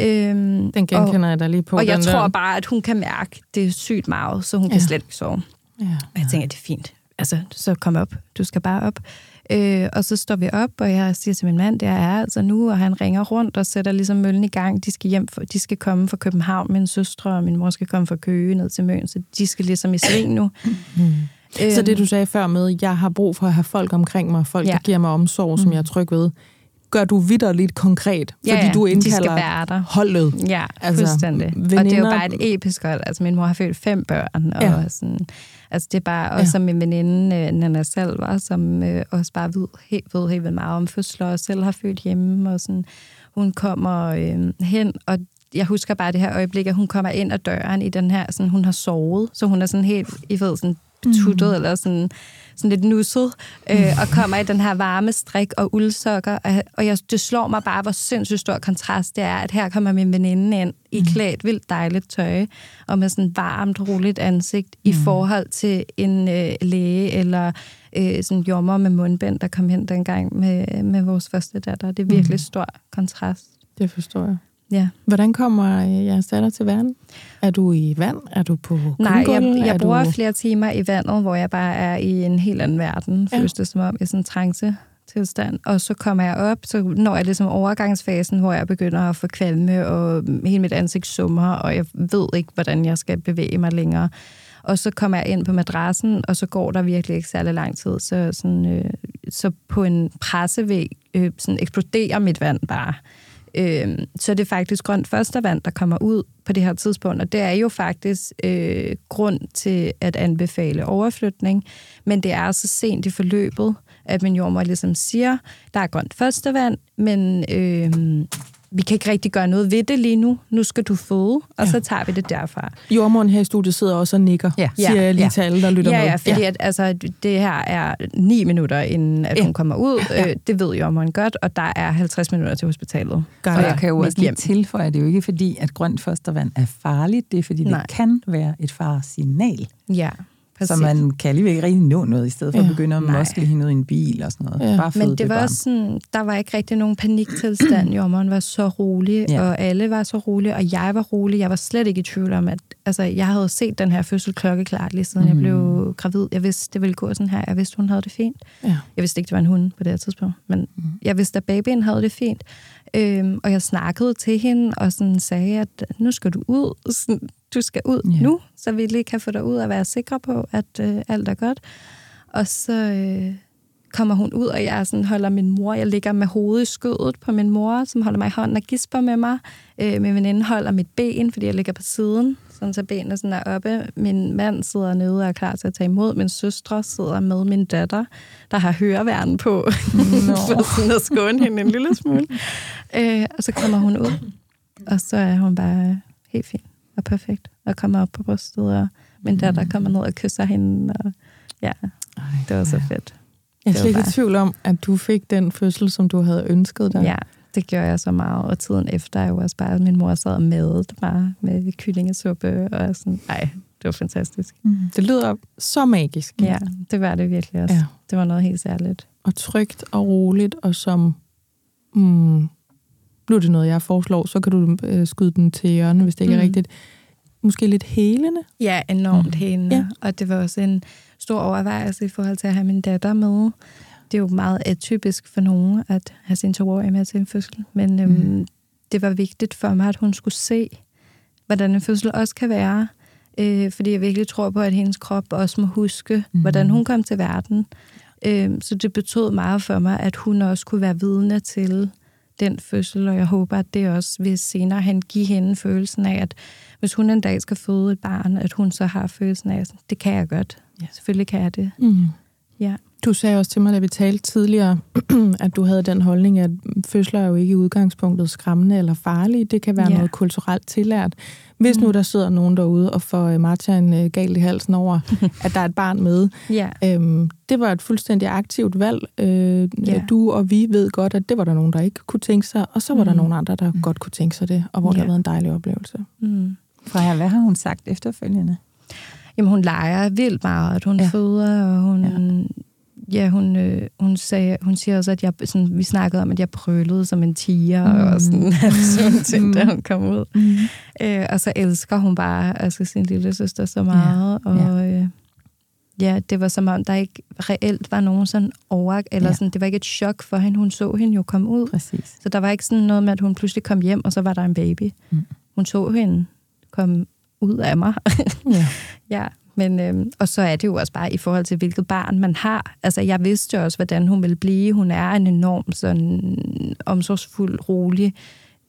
Øhm, den genkender og, jeg da lige på. Og jeg tror der. bare, at hun kan mærke, det er sygt meget, så hun ja. kan slet ikke sove. Ja. Og jeg tænker, det er fint. Altså, så kom op. Du skal bare op. Øh, og så står vi op, og jeg siger til min mand, det er altså nu, og han ringer rundt og sætter ligesom møllen i gang. De skal hjem, for, de skal komme fra København, min søstre og min mor skal komme fra Køge ned til Møn, så de skal ligesom i sving nu. Mm. Så det, øhm. du sagde før med, jeg har brug for at have folk omkring mig, folk, ja. der giver mig omsorg, som mm. jeg er tryg ved, gør du vidderligt konkret, fordi ja, ja. du indkalder de skal være der. holdet. Ja, altså, fuldstændig. Veninder. Og det er jo bare et episk hold. Altså, min mor har født fem børn, og ja. sådan, altså, det er bare også ja. min veninde, øh, Nana Salva, som øh, også bare ved helt, ved helt meget om fødsler, og selv har født hjemme, og sådan, hun kommer øh, hen, og jeg husker bare det her øjeblik, at hun kommer ind ad døren i den her, sådan, hun har sovet, så hun er sådan helt, I ved, sådan tuttet, mm. eller sådan, sådan lidt nusset, øh, og kommer i den her varme strik og uldsokker. Og, og jeg, det slår mig bare, hvor sindssygt stor kontrast det er, at her kommer min veninde ind i mm. klædt vildt dejligt tøj, og med sådan varmt, roligt ansigt, mm. i forhold til en øh, læge eller øh, sådan jommer med mundbind, der kom hen dengang med, med vores første datter. Det er virkelig mm. stor kontrast. Det forstår jeg. Ja. Hvordan kommer øh, jeres datter til verden? Er du i vand? Er du på Nej, jeg, jeg bruger du... flere timer i vandet, hvor jeg bare er i en helt anden verden. Ja. Føles det som om, er sådan en trance tilstand. Og så kommer jeg op, så når jeg ligesom overgangsfasen, hvor jeg begynder at få kvalme, og hele mit ansigt summer, og jeg ved ikke, hvordan jeg skal bevæge mig længere. Og så kommer jeg ind på madrassen, og så går der virkelig ikke særlig lang tid. Så, sådan, øh, så på en pressevæg øh, sådan eksploderer mit vand bare. Øh, så det er faktisk grønt førstevand, der kommer ud på det her tidspunkt, og det er jo faktisk øh, grund til at anbefale overflytning, men det er så sent i forløbet, at min jordmor ligesom siger, der er grønt førstevand, men øh, vi kan ikke rigtig gøre noget ved det lige nu. Nu skal du føde, og ja. så tager vi det derfra. Jordmoren her i studiet sidder også og nikker, ja. siger jeg lige ja. til alle, der lytter ja, med. Ja, fordi ja. At, altså, det her er ni minutter, inden at ja. hun kommer ud. Ja. Øh, det ved jordmoren godt, og der er 50 minutter til hospitalet. Gør og jeg kan jo også lige tilføje, at det er jo ikke fordi, at grønt fostervand er farligt. Det er fordi, Nej. det kan være et farsignal. Ja. Præcis. Så man kan alligevel ikke rigtig nå noget, i stedet for ja. at begynde at moskle hende ud i en bil og sådan noget. Ja. Bare Men det, det var også sådan, der var ikke rigtig nogen paniktilstand. Jommeren var så rolig, ja. og alle var så rolige, og jeg var rolig. Jeg var slet ikke i tvivl om, at altså, jeg havde set den her fødsel klokkeklart, lige siden mm. jeg blev mm. gravid. Jeg vidste, det ville gå sådan her. Jeg vidste, hun havde det fint. Ja. Jeg vidste ikke, det var en hund på det her tidspunkt, men mm. jeg vidste, at babyen havde det fint. Øhm, og jeg snakkede til hende og sådan sagde, at nu skal du ud. Sådan, du skal ud ja. nu, så vi lige kan få dig ud og være sikre på, at øh, alt er godt. Og så øh, kommer hun ud, og jeg sådan holder min mor. Jeg ligger med hovedet i skødet på min mor, som holder mig i hånden og gisper med mig. Øh, min veninde holder mit ben, fordi jeg ligger på siden, sådan så benene sådan er oppe. Min mand sidder nede og er klar til at tage imod. Min søstre sidder med min datter, der har høreværn på, no. for sådan at skåne hende en lille smule. Øh, og så kommer hun ud, og så er hun bare helt fin og perfekt, og kommer op på brystet, og min datter kommer ned og kysser hende, og ja, Ej, det var så fedt. Jeg er slet ikke i tvivl om, at du fik den fødsel, som du havde ønsket dig. Ja, det gjorde jeg så meget. Og tiden efter er jo også bare, at min mor sad og madede bare med kyllingesuppe. Og sådan, ej, det var fantastisk. Mm. Det lyder så magisk. Ja, det var det virkelig også. Ja. Det var noget helt særligt. Og trygt og roligt, og som... Mm, nu er det noget, jeg foreslår, så kan du øh, skyde den til hjørne, hvis det ikke mm. er rigtigt. Måske lidt helende? Ja, enormt mm. helende. Ja. Og det var også en stor overvejelse i forhold til at have min datter med. Det er jo meget atypisk for nogen at have sin toårige med til en fødsel, men øhm, mm. det var vigtigt for mig, at hun skulle se, hvordan en fødsel også kan være, øh, fordi jeg virkelig tror på, at hendes krop også må huske, mm. hvordan hun kom til verden. Øh, så det betød meget for mig, at hun også kunne være vidne til den fødsel, og jeg håber, at det også vil senere hen give hende følelsen af, at hvis hun en dag skal føde et barn, at hun så har følelsen af, at det kan jeg godt. Ja. Selvfølgelig kan jeg det. Mm. Ja. Du sagde også til mig, da vi talte tidligere, at du havde den holdning, at fødsler er jo ikke i udgangspunktet skræmmende eller farlige. Det kan være ja. noget kulturelt tillært. Hvis mm. nu der sidder nogen derude og får øh, Martin øh, galt i halsen over, at der er et barn med. ja. øhm, det var et fuldstændig aktivt valg. Øh, ja. Du og vi ved godt, at det var der nogen, der ikke kunne tænke sig, og så var mm. der nogen andre, der mm. godt kunne tænke sig det, og hvor ja. det har været en dejlig oplevelse. Mm. Freja, hvad har hun sagt efterfølgende? Jamen, hun leger vildt meget, hun ja. føder, og hun... Ja. Ja, hun, øh, hun, sagde, hun siger også, at jeg, sådan, vi snakkede om, at jeg prølede som en tiger, mm. og sådan, sådan ting, da hun kom ud. Mm. Øh, og så elsker hun bare altså, sin lille søster så meget, ja. og ja. Øh, ja, det var som om, der ikke reelt var nogen sådan over, eller ja. sådan, det var ikke et chok for hende, hun så hende jo komme ud. Præcis. Så der var ikke sådan noget med, at hun pludselig kom hjem, og så var der en baby. Mm. Hun så hende komme ud af mig. ja. ja. Men, øhm, og så er det jo også bare i forhold til, hvilket barn man har. Altså, jeg vidste jo også, hvordan hun ville blive. Hun er en enorm sådan omsorgsfuld, rolig,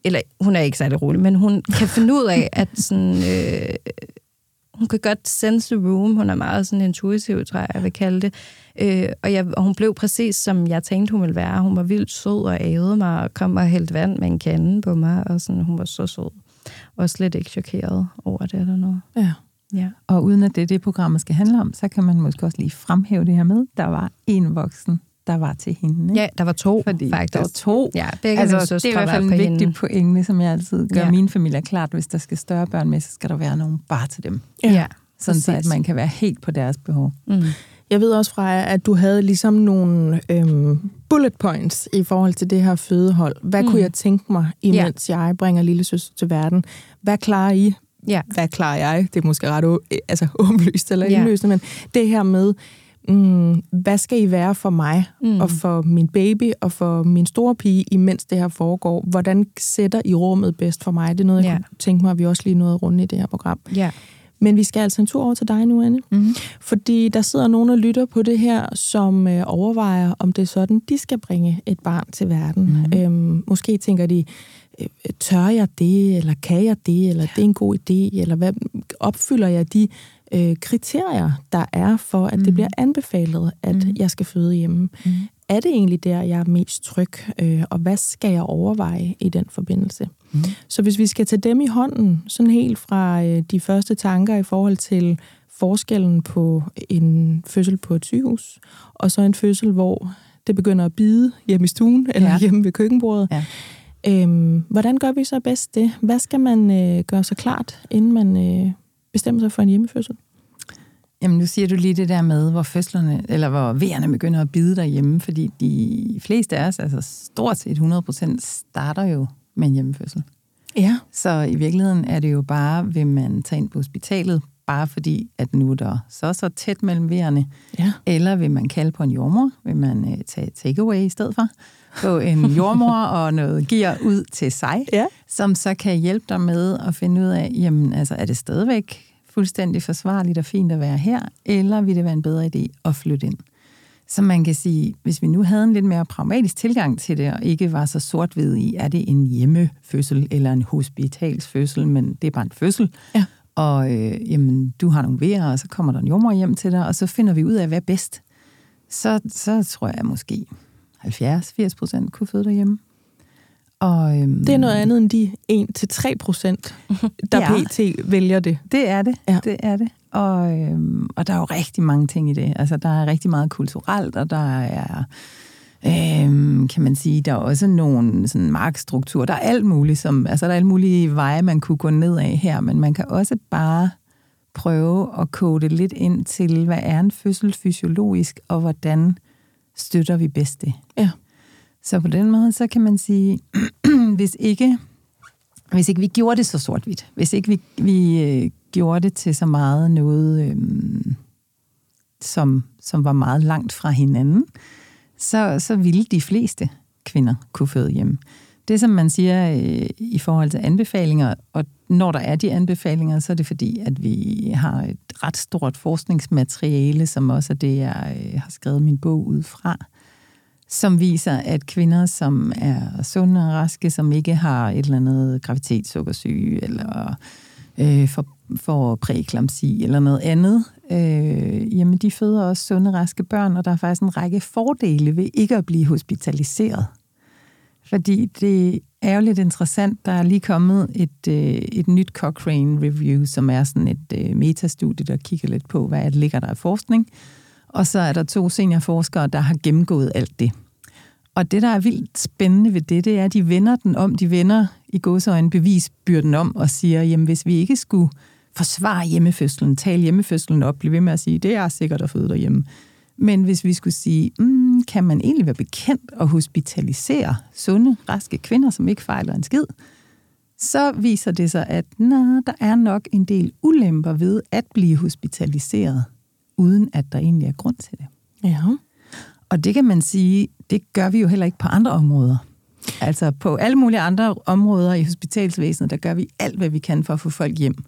eller hun er ikke særlig rolig, men hun kan finde ud af, at sådan, øh, hun kan godt sense the room. Hun er meget sådan intuitiv, tror jeg, jeg vil kalde det. Øh, og, jeg, og hun blev præcis, som jeg tænkte, hun ville være. Hun var vildt sød og ævede mig, og kom og hældt vand med en kande på mig, og sådan, hun var så sød og slet ikke chokeret over det eller noget. Ja. ja. Og uden at det er det, programmet skal handle om, så kan man måske også lige fremhæve det her med, der var en voksen, der var til hende. Ikke? Ja, der var to, Fordi faktisk. Der var to. Ja, begge altså, det er i hvert fald en vigtig hende. pointe, som jeg altid gør ja. mine familier klart. Hvis der skal større børn med, så skal der være nogen bare til dem. Ja, ja Sådan så, at man kan være helt på deres behov. Mm. Jeg ved også, Freja, at du havde ligesom nogle øhm, bullet points i forhold til det her fødehold. Hvad mm. kunne jeg tænke mig, imens ja. jeg bringer lille søster til verden? Hvad klarer I? Ja. Hvad klarer jeg? Det er måske ret altså, åbenlyst eller ja. indløsende, men det her med, mm, hvad skal I være for mig mm. og for min baby og for min store pige, imens det her foregår? Hvordan sætter I rummet bedst for mig? Det er noget, jeg ja. kunne tænke mig, at vi også lige nåede rundt i det her program. Ja. Men vi skal altså en tur over til dig nu, Anne. Mm-hmm. Fordi der sidder nogen og lytter på det her, som øh, overvejer, om det er sådan, de skal bringe et barn til verden. Mm-hmm. Øhm, måske tænker de, øh, tør jeg det, eller kan jeg det, eller ja. det er en god idé, eller hvad opfylder jeg de øh, kriterier, der er for, at mm. det bliver anbefalet, at mm. jeg skal føde hjemme. Mm. Er det egentlig der, jeg er mest tryg, øh, og hvad skal jeg overveje i den forbindelse? Mm. Så hvis vi skal tage dem i hånden, sådan helt fra øh, de første tanker i forhold til forskellen på en fødsel på et sygehus, og så en fødsel, hvor det begynder at bide hjemme i stuen, eller ja. hjemme ved køkkenbordet. Ja. Øhm, hvordan gør vi så bedst det? Hvad skal man øh, gøre så klart, inden man øh, bestemmer sig for en hjemmefødsel? Jamen, nu siger du lige det der med, hvor fødslerne, eller hvor vejerne begynder at bide derhjemme, fordi de fleste af os, altså stort set 100%, starter jo med en hjemmefødsel. Ja. Så i virkeligheden er det jo bare, vil man tage ind på hospitalet, bare fordi, at nu er der så så tæt mellem vejerne, ja. eller vil man kalde på en jordmor, vil man uh, tage takeaway i stedet for, få en jordmor og noget gear ud til sig, ja. som så kan hjælpe dig med at finde ud af, jamen altså, er det stadigvæk fuldstændig forsvarligt og fint at være her, eller vil det være en bedre idé at flytte ind? Så man kan sige, hvis vi nu havde en lidt mere pragmatisk tilgang til det, og ikke var så sort-hvid i, er det en hjemmefødsel eller en hospitalsfødsel, men det er bare en fødsel. Ja. Og øh, jamen, du har nogle vejer, og så kommer der en jordmor hjem til dig, og så finder vi ud af, hvad er bedst. Så, så tror jeg måske 70-80 procent kunne føde derhjemme. Og, øhm, det er noget andet end de 1-3 procent, der ja, pt. vælger det. Det er det, ja. det er det. Og, øhm, og der er jo rigtig mange ting i det. Altså, der er rigtig meget kulturelt, og der er, øhm, kan man sige, der er også nogle sådan markstruktur. Der er alt muligt, som, altså der er alle mulige veje, man kunne gå ned af her, men man kan også bare prøve at kode lidt ind til, hvad er en fødsel fysiologisk, og hvordan støtter vi bedst det. Ja. Så på den måde, så kan man sige, hvis ikke, hvis ikke vi gjorde det så sort-hvidt, hvis ikke vi, vi øh, gjorde det til så meget noget, øh, som, som var meget langt fra hinanden, så, så ville de fleste kvinder kunne føde hjemme. Det, som man siger øh, i forhold til anbefalinger, og når der er de anbefalinger, så er det fordi, at vi har et ret stort forskningsmateriale, som også er det, jeg øh, har skrevet min bog ud fra, som viser, at kvinder, som er sunde og raske, som ikke har et eller andet gravitetssukkersyge, eller øh, for, for præeklamsi eller noget andet, øh, jamen de føder også sunde, raske børn, og der er faktisk en række fordele ved ikke at blive hospitaliseret. Fordi det er jo lidt interessant, der er lige kommet et, øh, et nyt Cochrane Review, som er sådan et øh, metastudie, der kigger lidt på, hvad der ligger der af forskning. Og så er der to seniorforskere, der har gennemgået alt det. Og det, der er vildt spændende ved det, det er, at de vender den om. De vender i gåsøjne bevisbyrden om og siger, jamen hvis vi ikke skulle forsvare hjemmefødslen, tale hjemmefødslen op, blive ved med at sige, det er sikkert at føde derhjemme. Men hvis vi skulle sige, mm, kan man egentlig være bekendt og hospitalisere sunde, raske kvinder, som ikke fejler en skid, så viser det sig, at nej, der er nok en del ulemper ved at blive hospitaliseret, uden at der egentlig er grund til det. Ja. Og det kan man sige, det gør vi jo heller ikke på andre områder. Altså på alle mulige andre områder i hospitalsvæsenet, der gør vi alt, hvad vi kan for at få folk hjem.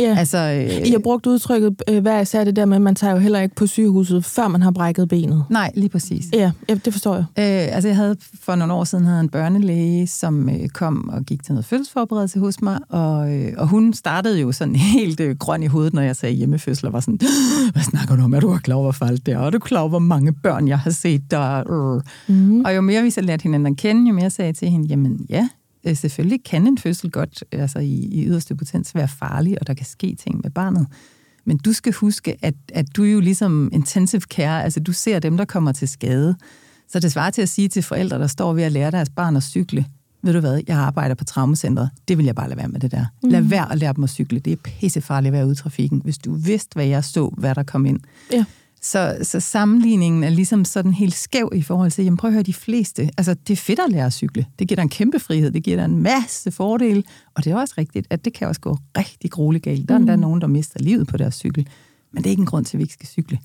Ja. Altså, øh, I har brugt udtrykket øh, hver især det der med, at man tager jo heller ikke på sygehuset, før man har brækket benet. Nej, lige præcis. Ja, ja det forstår jeg. Øh, altså jeg havde for nogle år siden havde en børnelæge, som øh, kom og gik til noget fødselsforberedelse hos mig, og, øh, og hun startede jo sådan helt øh, grøn i hovedet, når jeg sagde hjemmefødsel, og var sådan, hvad snakker du om? Er du klar over faldt der? Og er du klar over, hvor mange børn jeg har set der? Mm. Og jo mere vi så lærte hinanden at kende, jo mere sagde jeg til hende, jamen ja, øh, selvfølgelig kan en fødsel godt altså i, i yderste potens være farlig, og der kan ske ting med barnet. Men du skal huske, at, at du er jo ligesom intensive care, altså du ser dem, der kommer til skade. Så det svarer til at sige til forældre, der står ved at lære deres barn at cykle, ved du hvad, jeg arbejder på traumacentret, det vil jeg bare lade være med det der. Mm. Lad være at lære dem at cykle, det er pissefarligt at være ude i trafikken. Hvis du vidste, hvad jeg så, hvad der kom ind, ja. Så, så sammenligningen er ligesom sådan helt skæv i forhold til, jamen prøv at høre, de fleste, altså det er fedt at lære at cykle. Det giver dig en kæmpe frihed, det giver dig en masse fordele, og det er også rigtigt, at det kan også gå rigtig grueligt galt. Der er mm. der nogen, der mister livet på deres cykel, men det er ikke en grund til, at vi ikke skal cykle.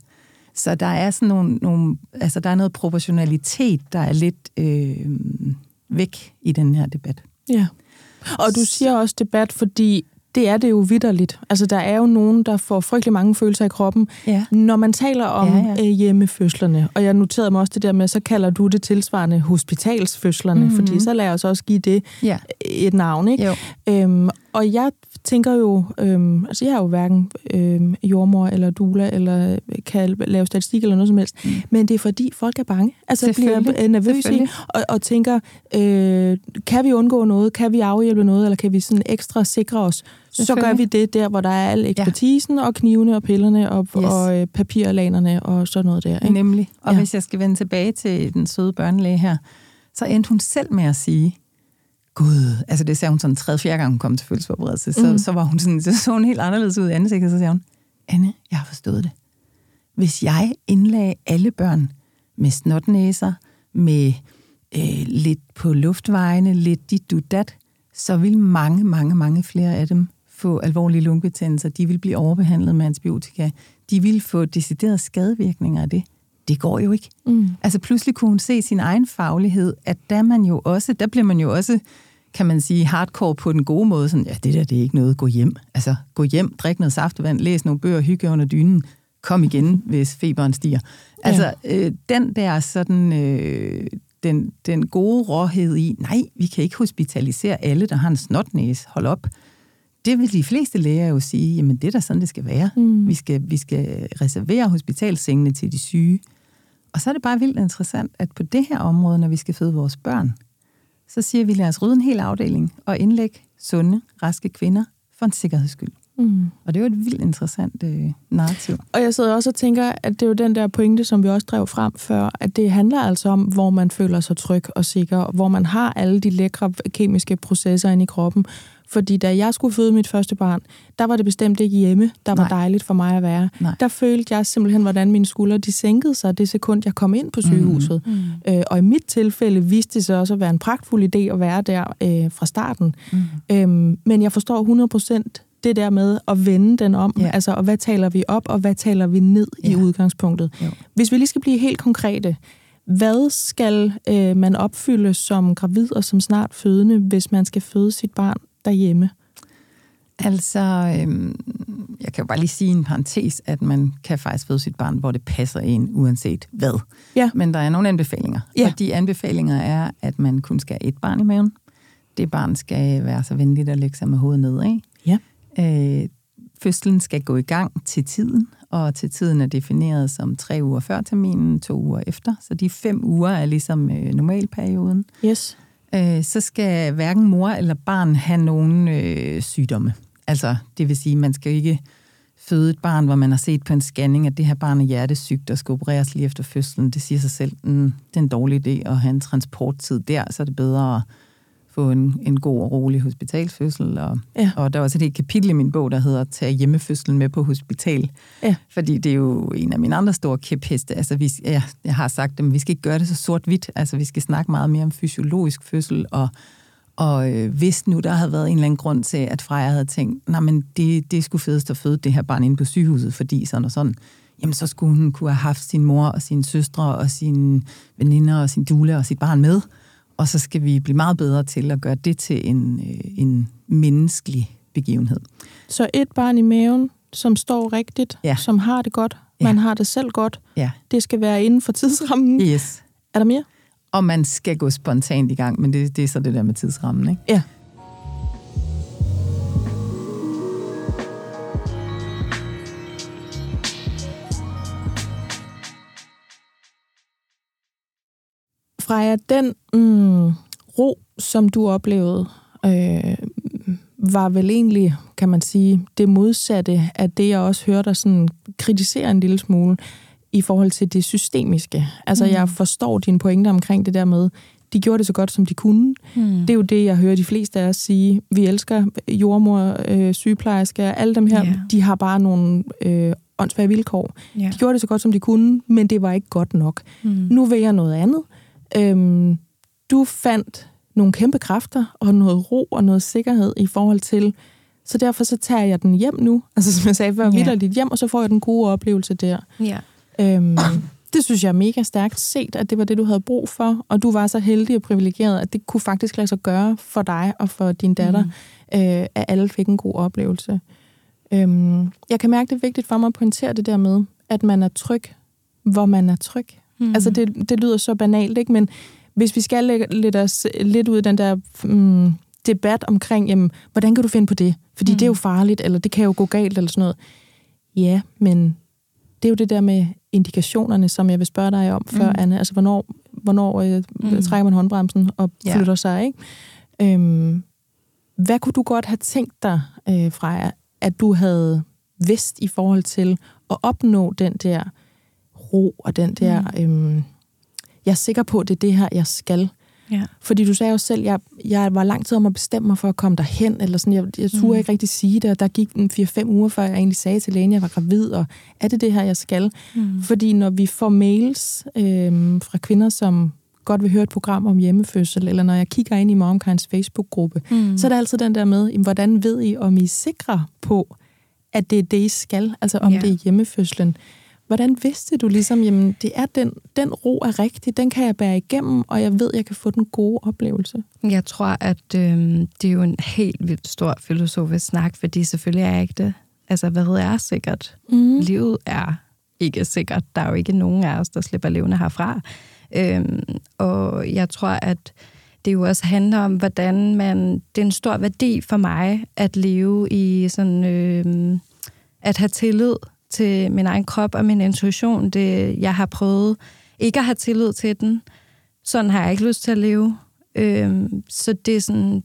Så der er sådan nogle, nogle altså der er noget proportionalitet, der er lidt øh, væk i den her debat. Ja. Og du siger også debat, fordi det er det jo vidderligt. Altså, der er jo nogen, der får frygtelig mange følelser i kroppen, ja. når man taler om ja, ja. Øh, hjemmefødslerne. Og jeg noterede mig også det der med, så kalder du det tilsvarende hospitalsfødslerne, mm-hmm. fordi så lad os også give det ja. et navn. Ikke? Øhm, og jeg tænker jo, øhm, altså jeg er jo hverken øhm, jordmor eller dula, eller kan lave statistik eller noget som helst, mm. men det er fordi folk er bange. Altså bliver nervøse og, og tænker, øh, kan vi undgå noget? Kan vi afhjælpe noget? Eller kan vi sådan ekstra sikre os? Så gør vi det der, hvor der er al ekspertisen, ja. og knivene og pillerne og, yes. og øh, papirlanerne og sådan noget der. Ikke? Nemlig. Og ja. hvis jeg skal vende tilbage til den søde børnelæge her, så endte hun selv med at sige, Gud, altså det sagde hun sådan tredje, fjerde gang, hun kom til fødselsforberedelse, så, mm. så var hun sådan, så så hun helt anderledes ud i ansigtet, så sagde hun, Anne, jeg har forstået det. Hvis jeg indlagde alle børn med snotnæser, med øh, lidt på luftvejene, lidt dit du dat, så vil mange, mange, mange flere af dem få alvorlige lungebetændelser. De vil blive overbehandlet med antibiotika. De vil få deciderede skadevirkninger af det det går jo ikke. Mm. Altså pludselig kunne hun se sin egen faglighed, at der man jo også, der bliver man jo også, kan man sige, hardcore på den gode måde, sådan, ja, det der, det er ikke noget, gå hjem. Altså, gå hjem, drik noget saftevand, læs nogle bøger, hygge under dynen, kom igen, hvis feberen stiger. Altså, øh, den der sådan, øh, den, den gode råhed i, nej, vi kan ikke hospitalisere alle, der har en snotnæs, hold op. Det vil de fleste læger jo sige, jamen det er da sådan, det skal være. Mm. Vi, skal, vi skal reservere hospitalsengene til de syge. Og så er det bare vildt interessant, at på det her område, når vi skal føde vores børn, så siger vi, lad os rydde en hel afdeling og indlægge sunde, raske kvinder for en sikkerheds skyld. Mm. Og det er jo et vildt interessant øh, narrativ. Og jeg sidder også og tænker, at det er jo den der pointe, som vi også drev frem før, at det handler altså om, hvor man føler sig tryg og sikker, hvor man har alle de lækre kemiske processer inde i kroppen. Fordi da jeg skulle føde mit første barn, der var det bestemt ikke hjemme, der var Nej. dejligt for mig at være. Nej. Der følte jeg simpelthen, hvordan mine skuldre de sænkede sig det sekund, jeg kom ind på sygehuset. Mm. Mm. Øh, og i mit tilfælde viste det sig også at være en pragtfuld idé at være der øh, fra starten. Mm. Øhm, men jeg forstår 100% det der med at vende den om. Ja. Altså, og hvad taler vi op, og hvad taler vi ned ja. i udgangspunktet. Jo. Hvis vi lige skal blive helt konkrete, hvad skal øh, man opfylde som gravid og som snart fødende, hvis man skal føde sit barn derhjemme? Altså, øhm, jeg kan jo bare lige sige en parentes, at man kan faktisk føde sit barn, hvor det passer en, uanset hvad. Ja. Men der er nogle anbefalinger. Ja. Og de anbefalinger er, at man kun skal have et barn i maven. Det barn skal være så venligt at lægge sig med hovedet nedad. Ja. Øh, fødslen skal gå i gang til tiden, og til tiden er defineret som tre uger før terminen, to uger efter. Så de fem uger er ligesom øh, normalperioden. Yes. Øh, så skal hverken mor eller barn have nogen øh, sygdomme. Altså, det vil sige, man skal ikke føde et barn, hvor man har set på en scanning, at det her barn er hjertesygt og skal opereres lige efter fødslen. Det siger sig selv, mm, det er en dårlig idé at have en transporttid der, så er det bedre at få en, en god og rolig hospitalsfødsel. Og, ja. og der er også et kapitel i min bog, der hedder Tag hjemmefødslen med på hospital. Ja. Fordi det er jo en af mine andre store kæpheste. Altså, vi, ja, jeg har sagt det, men vi skal ikke gøre det så sort-hvidt. Altså, vi skal snakke meget mere om fysiologisk fødsel, og, og øh, hvis nu der havde været en eller anden grund til, at Freja havde tænkt, nej, men det, det skulle fedest at føde det her barn inde på sygehuset, fordi sådan og sådan, jamen så skulle hun kunne have haft sin mor og sine søstre og sine veninder og sin dule og sit barn med og så skal vi blive meget bedre til at gøre det til en, øh, en menneskelig begivenhed. Så et barn i maven, som står rigtigt, ja. som har det godt, man ja. har det selv godt, ja. det skal være inden for tidsrammen. Yes. Er der mere? Og man skal gå spontant i gang, men det, det er så det der med tidsrammen, ikke? Ja. Freja, den mm, ro, som du oplevede, øh, var vel egentlig, kan man sige, det modsatte af det, jeg også hørte dig sådan kritisere en lille smule i forhold til det systemiske. Altså, mm. jeg forstår dine pointer omkring det der med, de gjorde det så godt, som de kunne. Mm. Det er jo det, jeg hører de fleste af os sige. Vi elsker jordmor, øh, sygeplejersker, alle dem her, yeah. de har bare nogle øh, åndsvære vilkår. Yeah. De gjorde det så godt, som de kunne, men det var ikke godt nok. Mm. Nu vil jeg noget andet. Øhm, du fandt nogle kæmpe kræfter og noget ro og noget sikkerhed i forhold til, så derfor så tager jeg den hjem nu. Altså som jeg sagde før, yeah. dit hjem, og så får jeg den gode oplevelse der. Ja. Øhm, det synes jeg er mega stærkt set, at det var det, du havde brug for, og du var så heldig og privilegeret, at det kunne faktisk lade sig gøre for dig og for din datter, mm. øh, at alle fik en god oplevelse. Øhm, jeg kan mærke, det er vigtigt for mig at pointere det der med, at man er tryg, hvor man er tryg. Mm. Altså, det, det lyder så banalt, ikke? Men hvis vi skal lægge lidt, os, lidt ud af den der mm, debat omkring, jamen, hvordan kan du finde på det? Fordi mm. det er jo farligt, eller det kan jo gå galt, eller sådan noget. Ja, men det er jo det der med indikationerne, som jeg vil spørge dig om før, mm. Anne. Altså, hvornår, hvornår øh, mm. trækker man håndbremsen og flytter ja. sig, ikke? Øhm, hvad kunne du godt have tænkt dig, øh, Freja, at du havde vidst i forhold til at opnå den der ro og den der, mm. øhm, jeg er sikker på, at det er det her, jeg skal. Ja. Fordi du sagde jo selv, jeg, jeg var lang tid om at bestemme mig for at komme derhen, eller sådan, jeg, jeg turde mm. ikke rigtig sige det, og der gik en 4-5 uger, før jeg egentlig sagde til lægen, at jeg var gravid, og er det det her, jeg skal? Mm. Fordi når vi får mails øhm, fra kvinder, som godt vil høre et program om hjemmefødsel, eller når jeg kigger ind i MomKinds Facebook-gruppe, mm. så er der altid den der med, hvordan ved I, om I er sikre på, at det er det, I skal, altså om ja. det er hjemmefødslen. Hvordan vidste du ligesom, jamen det er den, den ro er rigtig, den kan jeg bære igennem, og jeg ved, jeg kan få den gode oplevelse? Jeg tror, at øh, det er jo en helt vildt stor filosofisk snak, fordi selvfølgelig er jeg ikke det. Altså, hvad er sikkert? Mm. Livet er ikke sikkert. Der er jo ikke nogen af os, der slipper levende herfra. Øhm, og jeg tror, at det jo også handler om, hvordan man... Det er en stor værdi for mig at leve i sådan... Øh, at have tillid til min egen krop og min intuition. Det, jeg har prøvet ikke at have tillid til den. Sådan har jeg ikke lyst til at leve. Øhm, så det er sådan...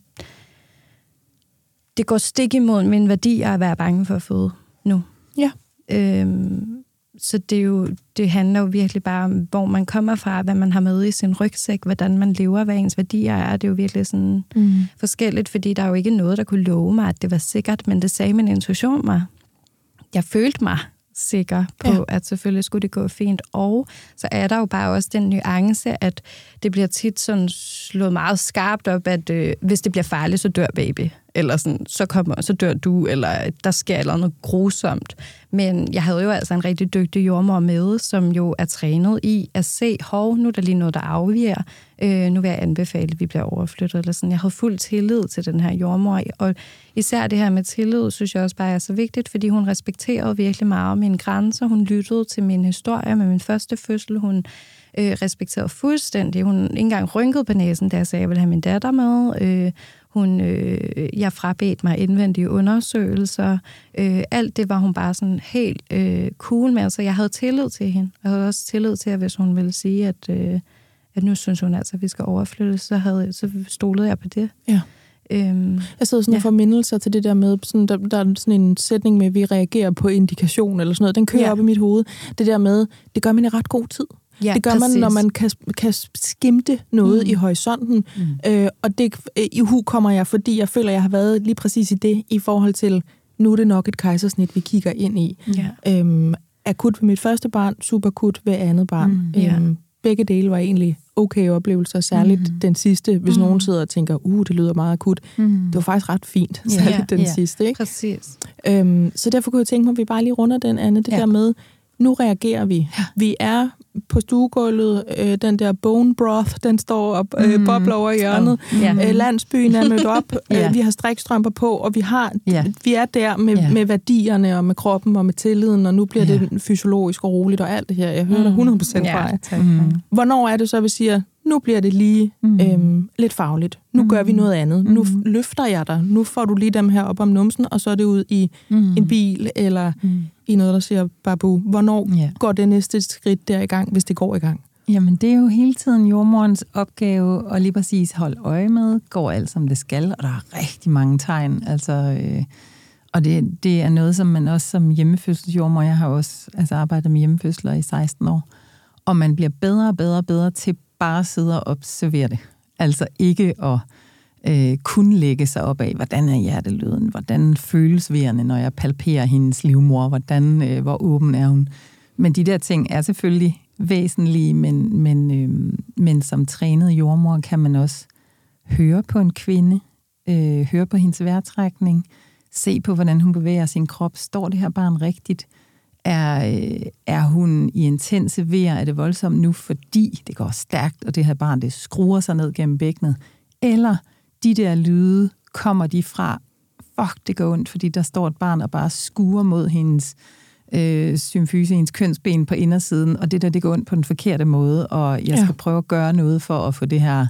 Det går stik imod min værdi at være bange for at føde nu. Ja. Øhm, så det, er jo, det handler jo virkelig bare om, hvor man kommer fra, hvad man har med i sin rygsæk, hvordan man lever, hvad ens værdier er. Det er jo virkelig sådan mm. forskelligt, fordi der er jo ikke noget, der kunne love mig, at det var sikkert, men det sagde min intuition mig. Jeg følte mig sikker på, ja. at selvfølgelig skulle det gå fint. Og så er der jo bare også den nuance, at det bliver tit sådan slået meget skarpt op, at øh, hvis det bliver farligt, så dør baby. Eller sådan, så, kommer, så dør du, eller der sker eller noget grusomt. Men jeg havde jo altså en rigtig dygtig jordmor med, som jo er trænet i at se, hov, nu er der lige noget, der afviger. Øh, nu vil jeg anbefale, at vi bliver overflyttet. Eller sådan. Jeg havde fuld tillid til den her jordmor. Og især det her med tillid, synes jeg også bare er så vigtigt, fordi hun respekterede virkelig meget mine grænser. Hun lyttede til min historie med min første fødsel. Hun øh, respekterede fuldstændig. Hun ikke engang rynkede på næsen, da jeg sagde, at jeg ville have min datter med. Øh, hun, øh, jeg frabedte mig indvendige undersøgelser. Øh, alt det var hun bare sådan helt øh, cool med. Så jeg havde tillid til hende. Jeg havde også tillid til, at hvis hun ville sige, at, øh, at nu synes hun altså, at vi skal overflyttes, så, havde, så stolede jeg på det. Ja. Øhm, jeg sidder sådan ja. og får mindelser til det der med, sådan, der, der er sådan en sætning med, at vi reagerer på indikation eller sådan noget. Den kører ja. op i mit hoved. Det der med, det gør man i ret god tid. Ja, det gør præcis. man, når man kan, kan skimte noget mm. i horisonten. Mm. Øh, og det øh, i hu kommer jeg, fordi jeg føler, jeg har været lige præcis i det, i forhold til, nu er det nok et kejsersnit, vi kigger ind i. Ja. Øhm, akut ved mit første barn, super akut ved andet barn. Mm. Øhm, begge dele var egentlig okay oplevelser, særligt mm. den sidste, hvis mm. nogen sidder og tænker, uh, det lyder meget akut. Mm. Det var faktisk ret fint, særligt ja, den ja, sidste. Ikke? Præcis. Øhm, så derfor kunne jeg tænke mig, at vi bare lige runder den anden, det ja. der med, nu reagerer vi. Ja. Vi er på stuegulvet, øh, den der bone broth, den står op, øh, mm. bobler over hjørnet. Oh. Yeah. Øh, landsbyen er mødt op, yeah. øh, vi har strikstrømper på, og vi har yeah. vi er der med, yeah. med værdierne og med kroppen og med tilliden, og nu bliver yeah. det fysiologisk og roligt og alt det her. Jeg hører mm. dig 100% fra jer. Mm. Hvornår er det så, at vi siger, nu bliver det lige mm. øhm, lidt fagligt. Nu mm. gør vi noget andet. Mm. Nu løfter jeg dig. Nu får du lige dem her op om numsen, og så er det ud i mm. en bil, eller mm. i noget, der siger, babu, hvornår yeah. går det næste skridt der i gang, hvis det går i gang? Jamen, det er jo hele tiden jordmorens opgave at lige præcis holde øje med, går alt som det skal, og der er rigtig mange tegn. Altså, øh, og det, det er noget, som man også som hjemmefødselsjordmor, jeg har også altså, arbejdet med hjemmefødsler i 16 år, og man bliver bedre og bedre og bedre til bare sidde og observere det. Altså ikke at øh, kun lægge sig op af, hvordan er hjertelyden, hvordan føles vejerne, når jeg palperer hendes livmor, hvordan, øh, hvor åben er hun. Men de der ting er selvfølgelig væsentlige, men, men, øh, men som trænet jordmor kan man også høre på en kvinde, øh, høre på hendes vejrtrækning, se på, hvordan hun bevæger sin krop. Står det her barn rigtigt? Er, øh, er hun i intense vejr? Er det voldsomt nu, fordi det går stærkt, og det her barn det skruer sig ned gennem bækkenet? Eller de der lyde, kommer de fra, fuck, det går ondt, fordi der står et barn og bare skuer mod hendes øh, symfyse, hendes kønsben på indersiden, og det der, det går ondt på den forkerte måde, og jeg skal ja. prøve at gøre noget for at få det her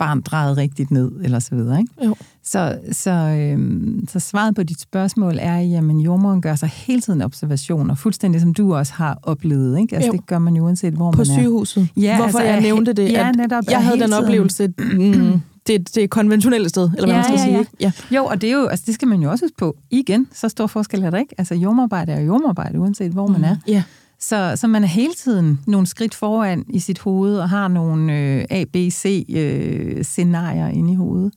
barn drejet rigtigt ned, eller så videre. Ikke? Jo. Så, så, øhm, så svaret på dit spørgsmål er, jamen jordmoren gør sig hele tiden observationer, fuldstændig som du også har oplevet. Ikke? Altså, jo. det gør man jo uanset, hvor på man er. På sygehuset. Ja, Hvorfor altså, jeg nævnte det, ja, netop, jeg havde den oplevelse, mm, det, det konventionelle sted, eller hvad ja, man skal ja, sige. Ikke? Ja. Jo, og det, er jo, altså, det skal man jo også huske på. Igen, så stor forskel er der ikke. Altså jordmarbejde er jo jordmarbejde, uanset hvor mm. man er. Ja. Så, så man er hele tiden nogle skridt foran i sit hoved, og har nogle øh, A, B, C-scenarier øh, inde i hovedet.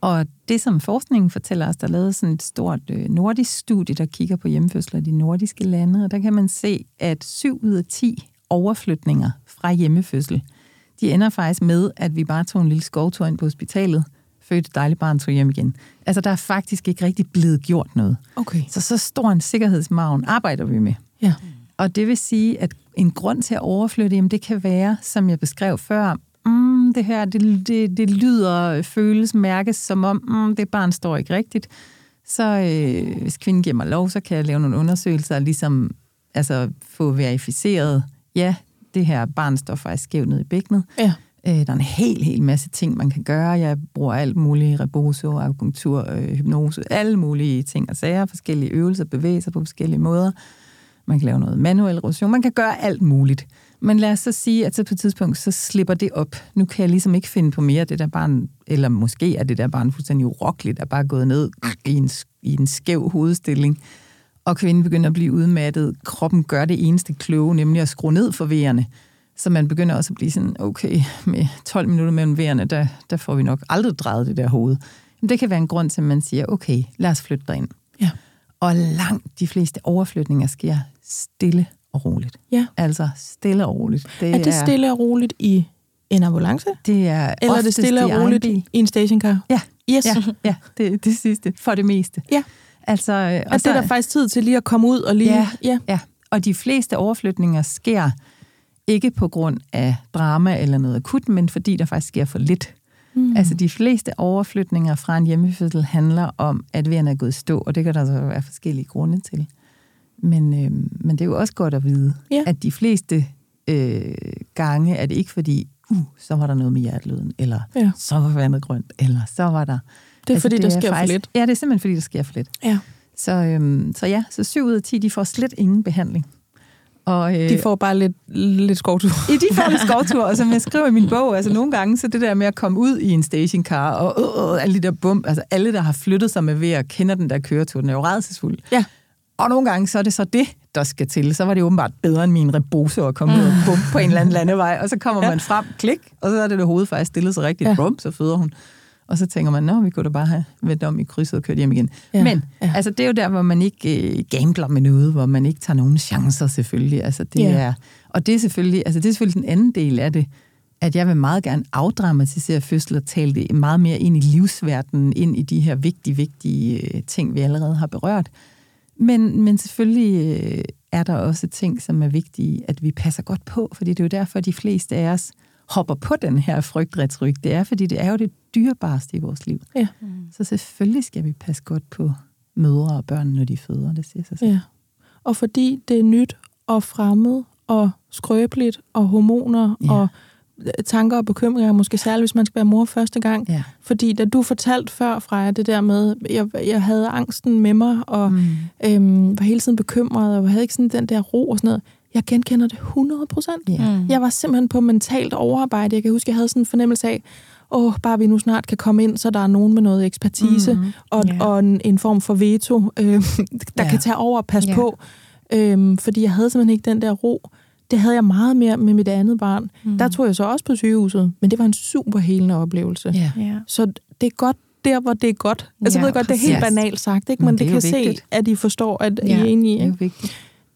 Og det, som forskningen fortæller os, der er lavet sådan et stort øh, nordisk studie, der kigger på hjemmefødsler i de nordiske lande, og der kan man se, at 7 ud af 10 overflytninger fra hjemmefødsel, de ender faktisk med, at vi bare tog en lille skovtur ind på hospitalet, fødte et dejligt barn, tog hjem igen. Altså, der er faktisk ikke rigtig blevet gjort noget. Okay. Så så stor en sikkerhedsmagen arbejder vi med. Ja. Og det vil sige, at en grund til at overflytte, jamen det kan være, som jeg beskrev før, mm, det her, det, det, det lyder, føles, mærkes som om, mm, det barn står ikke rigtigt. Så øh, hvis kvinden giver mig lov, så kan jeg lave nogle undersøgelser og ligesom altså få verificeret, ja, det her barn står faktisk skævt ned i bækkenet. Ja. Øh, der er en hel, hel masse ting, man kan gøre. Jeg bruger alt muligt, reboso, akupunktur, øh, hypnose, alle mulige ting og sager, forskellige øvelser, bevægelser på forskellige måder. Man kan lave noget manuel rotation, man kan gøre alt muligt. Men lad os så sige, at så på et tidspunkt, så slipper det op. Nu kan jeg ligesom ikke finde på mere det der barn, eller måske er det der barn fuldstændig urokkeligt, er bare gået ned i en, i en skæv hovedstilling, og kvinden begynder at blive udmattet. Kroppen gør det eneste kloge, nemlig at skrue ned for vejerne. Så man begynder også at blive sådan, okay, med 12 minutter mellem vejerne, der, der får vi nok aldrig drejet det der hoved. Jamen, det kan være en grund til, at man siger, okay, lad os flytte dig ind. Ja. Og langt de fleste overflytninger sker stille og roligt. Ja. Altså stille og roligt. Det er det stille og roligt i en ambulance? Det er Eller er det stille og roligt i en stationcar? Ja. Yes. Ja, ja det, det sidste, for det meste. Ja. Altså, og, og det er der faktisk tid til lige at komme ud og lige... Ja, ja. ja. Og de fleste overflytninger sker ikke på grund af drama eller noget akut, men fordi der faktisk sker for lidt. Mm. Altså de fleste overflytninger fra en hjemmefødsel handler om, at vejerne er gået stå, og det kan der så være forskellige grunde til. Men, øh, men det er jo også godt at vide, ja. at de fleste øh, gange er det ikke fordi, uh, så var der noget med hjerteløden, eller ja. så var vandet grønt, eller så var der... Det er altså, fordi, det der sker faktisk, for lidt. Ja, det er simpelthen fordi, der sker for lidt. Ja. Så, øhm, så ja, så 7 ud af 10, de får slet ingen behandling. Og, øh, de får bare lidt, lidt skovtur. Ja, de får lidt skovtur, og som jeg skriver i min bog, altså nogle gange, så det der med at komme ud i en stationcar, og øh, øh, alle de der bump, altså alle, der har flyttet sig med ved at kende den der køretur, den er jo redselsfuld. Ja. Og nogle gange, så er det så det, der skal til. Så var det åbenbart bedre end min rebose at komme ud og bump på en eller anden landevej, og så kommer ja. man frem, klik, og så er det det hoved faktisk stillet sig rigtigt, ja. bump, så føder hun. Og så tænker man, nå, vi kunne da bare have vendt om i krydset og kørt hjem igen. Ja, Men ja. altså, det er jo der, hvor man ikke øh, gambler med noget, hvor man ikke tager nogen chancer selvfølgelig. Altså, det Ja. er, og det er, selvfølgelig, altså, det er selvfølgelig den anden del af det, at jeg vil meget gerne afdramatisere fødsel og tale det meget mere ind i livsverdenen, ind i de her vigtige, vigtige øh, ting, vi allerede har berørt. Men, men selvfølgelig øh, er der også ting, som er vigtige, at vi passer godt på, fordi det er jo derfor, at de fleste af os hopper på den her frygtretorik. Det er, fordi det er jo det dyrebareste i vores liv. Ja. Så selvfølgelig skal vi passe godt på mødre og børn, når de føder. Det siger sig selv. Ja. Og fordi det er nyt og fremmed og skrøbeligt og hormoner Ja. og tanker og bekymringer, måske særligt, hvis man skal være mor første gang. Ja. Fordi da du fortalte før fra det der med, jeg, jeg havde angsten med mig, og Mm. øhm, var hele tiden bekymret, og havde ikke sådan den der ro og sådan noget. Jeg genkender det 100 procent. Ja. Mm. Jeg var simpelthen på mentalt overarbejde. Jeg kan huske, jeg havde sådan en fornemmelse af, åh, bare vi nu snart kan komme ind, så der er nogen med noget ekspertise Mhm. og, Ja. og en, en form for veto, øh, der Ja. kan tage over og passe Ja. på. Øhm, fordi jeg havde simpelthen ikke den der ro. Det havde jeg meget mere med mit andet barn. Mm. Der tog jeg så også på sygehuset, men det var en super helende oplevelse. Ja. Ja. Så det er godt der, hvor det er godt. Altså, Ja, jeg ved godt, det er helt banalt sagt, ikke? Men men det det, kan se, at I forstår, at I Ja, er enige. Det er vigtigt.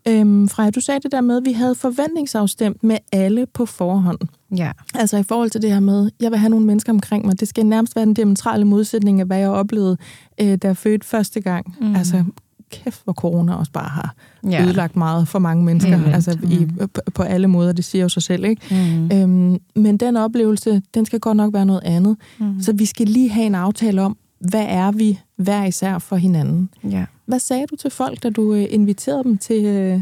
Øhm, Freja, du sagde det der med, at vi havde forventningsafstemt med alle på forhånd. Ja. Altså i forhold til det her med, jeg vil have nogle mennesker omkring mig. Det skal nærmest være den diametrale modsætning af, hvad jeg oplevede, øh, da jeg fødte første gang. Mm. Mm. Altså, kæft, hvor corona også bare har Ja. ødelagt meget for mange mennesker. Vildt. Altså i, på, på alle måder, det siger jo sig selv, ikke? Mm. Øhm, men den oplevelse, den skal godt nok være noget andet. Mm. Så vi skal lige have en aftale om, hvad er vi hver især for hinanden. Ja. Hvad sagde du til folk, da du øh, inviterede dem til, øh,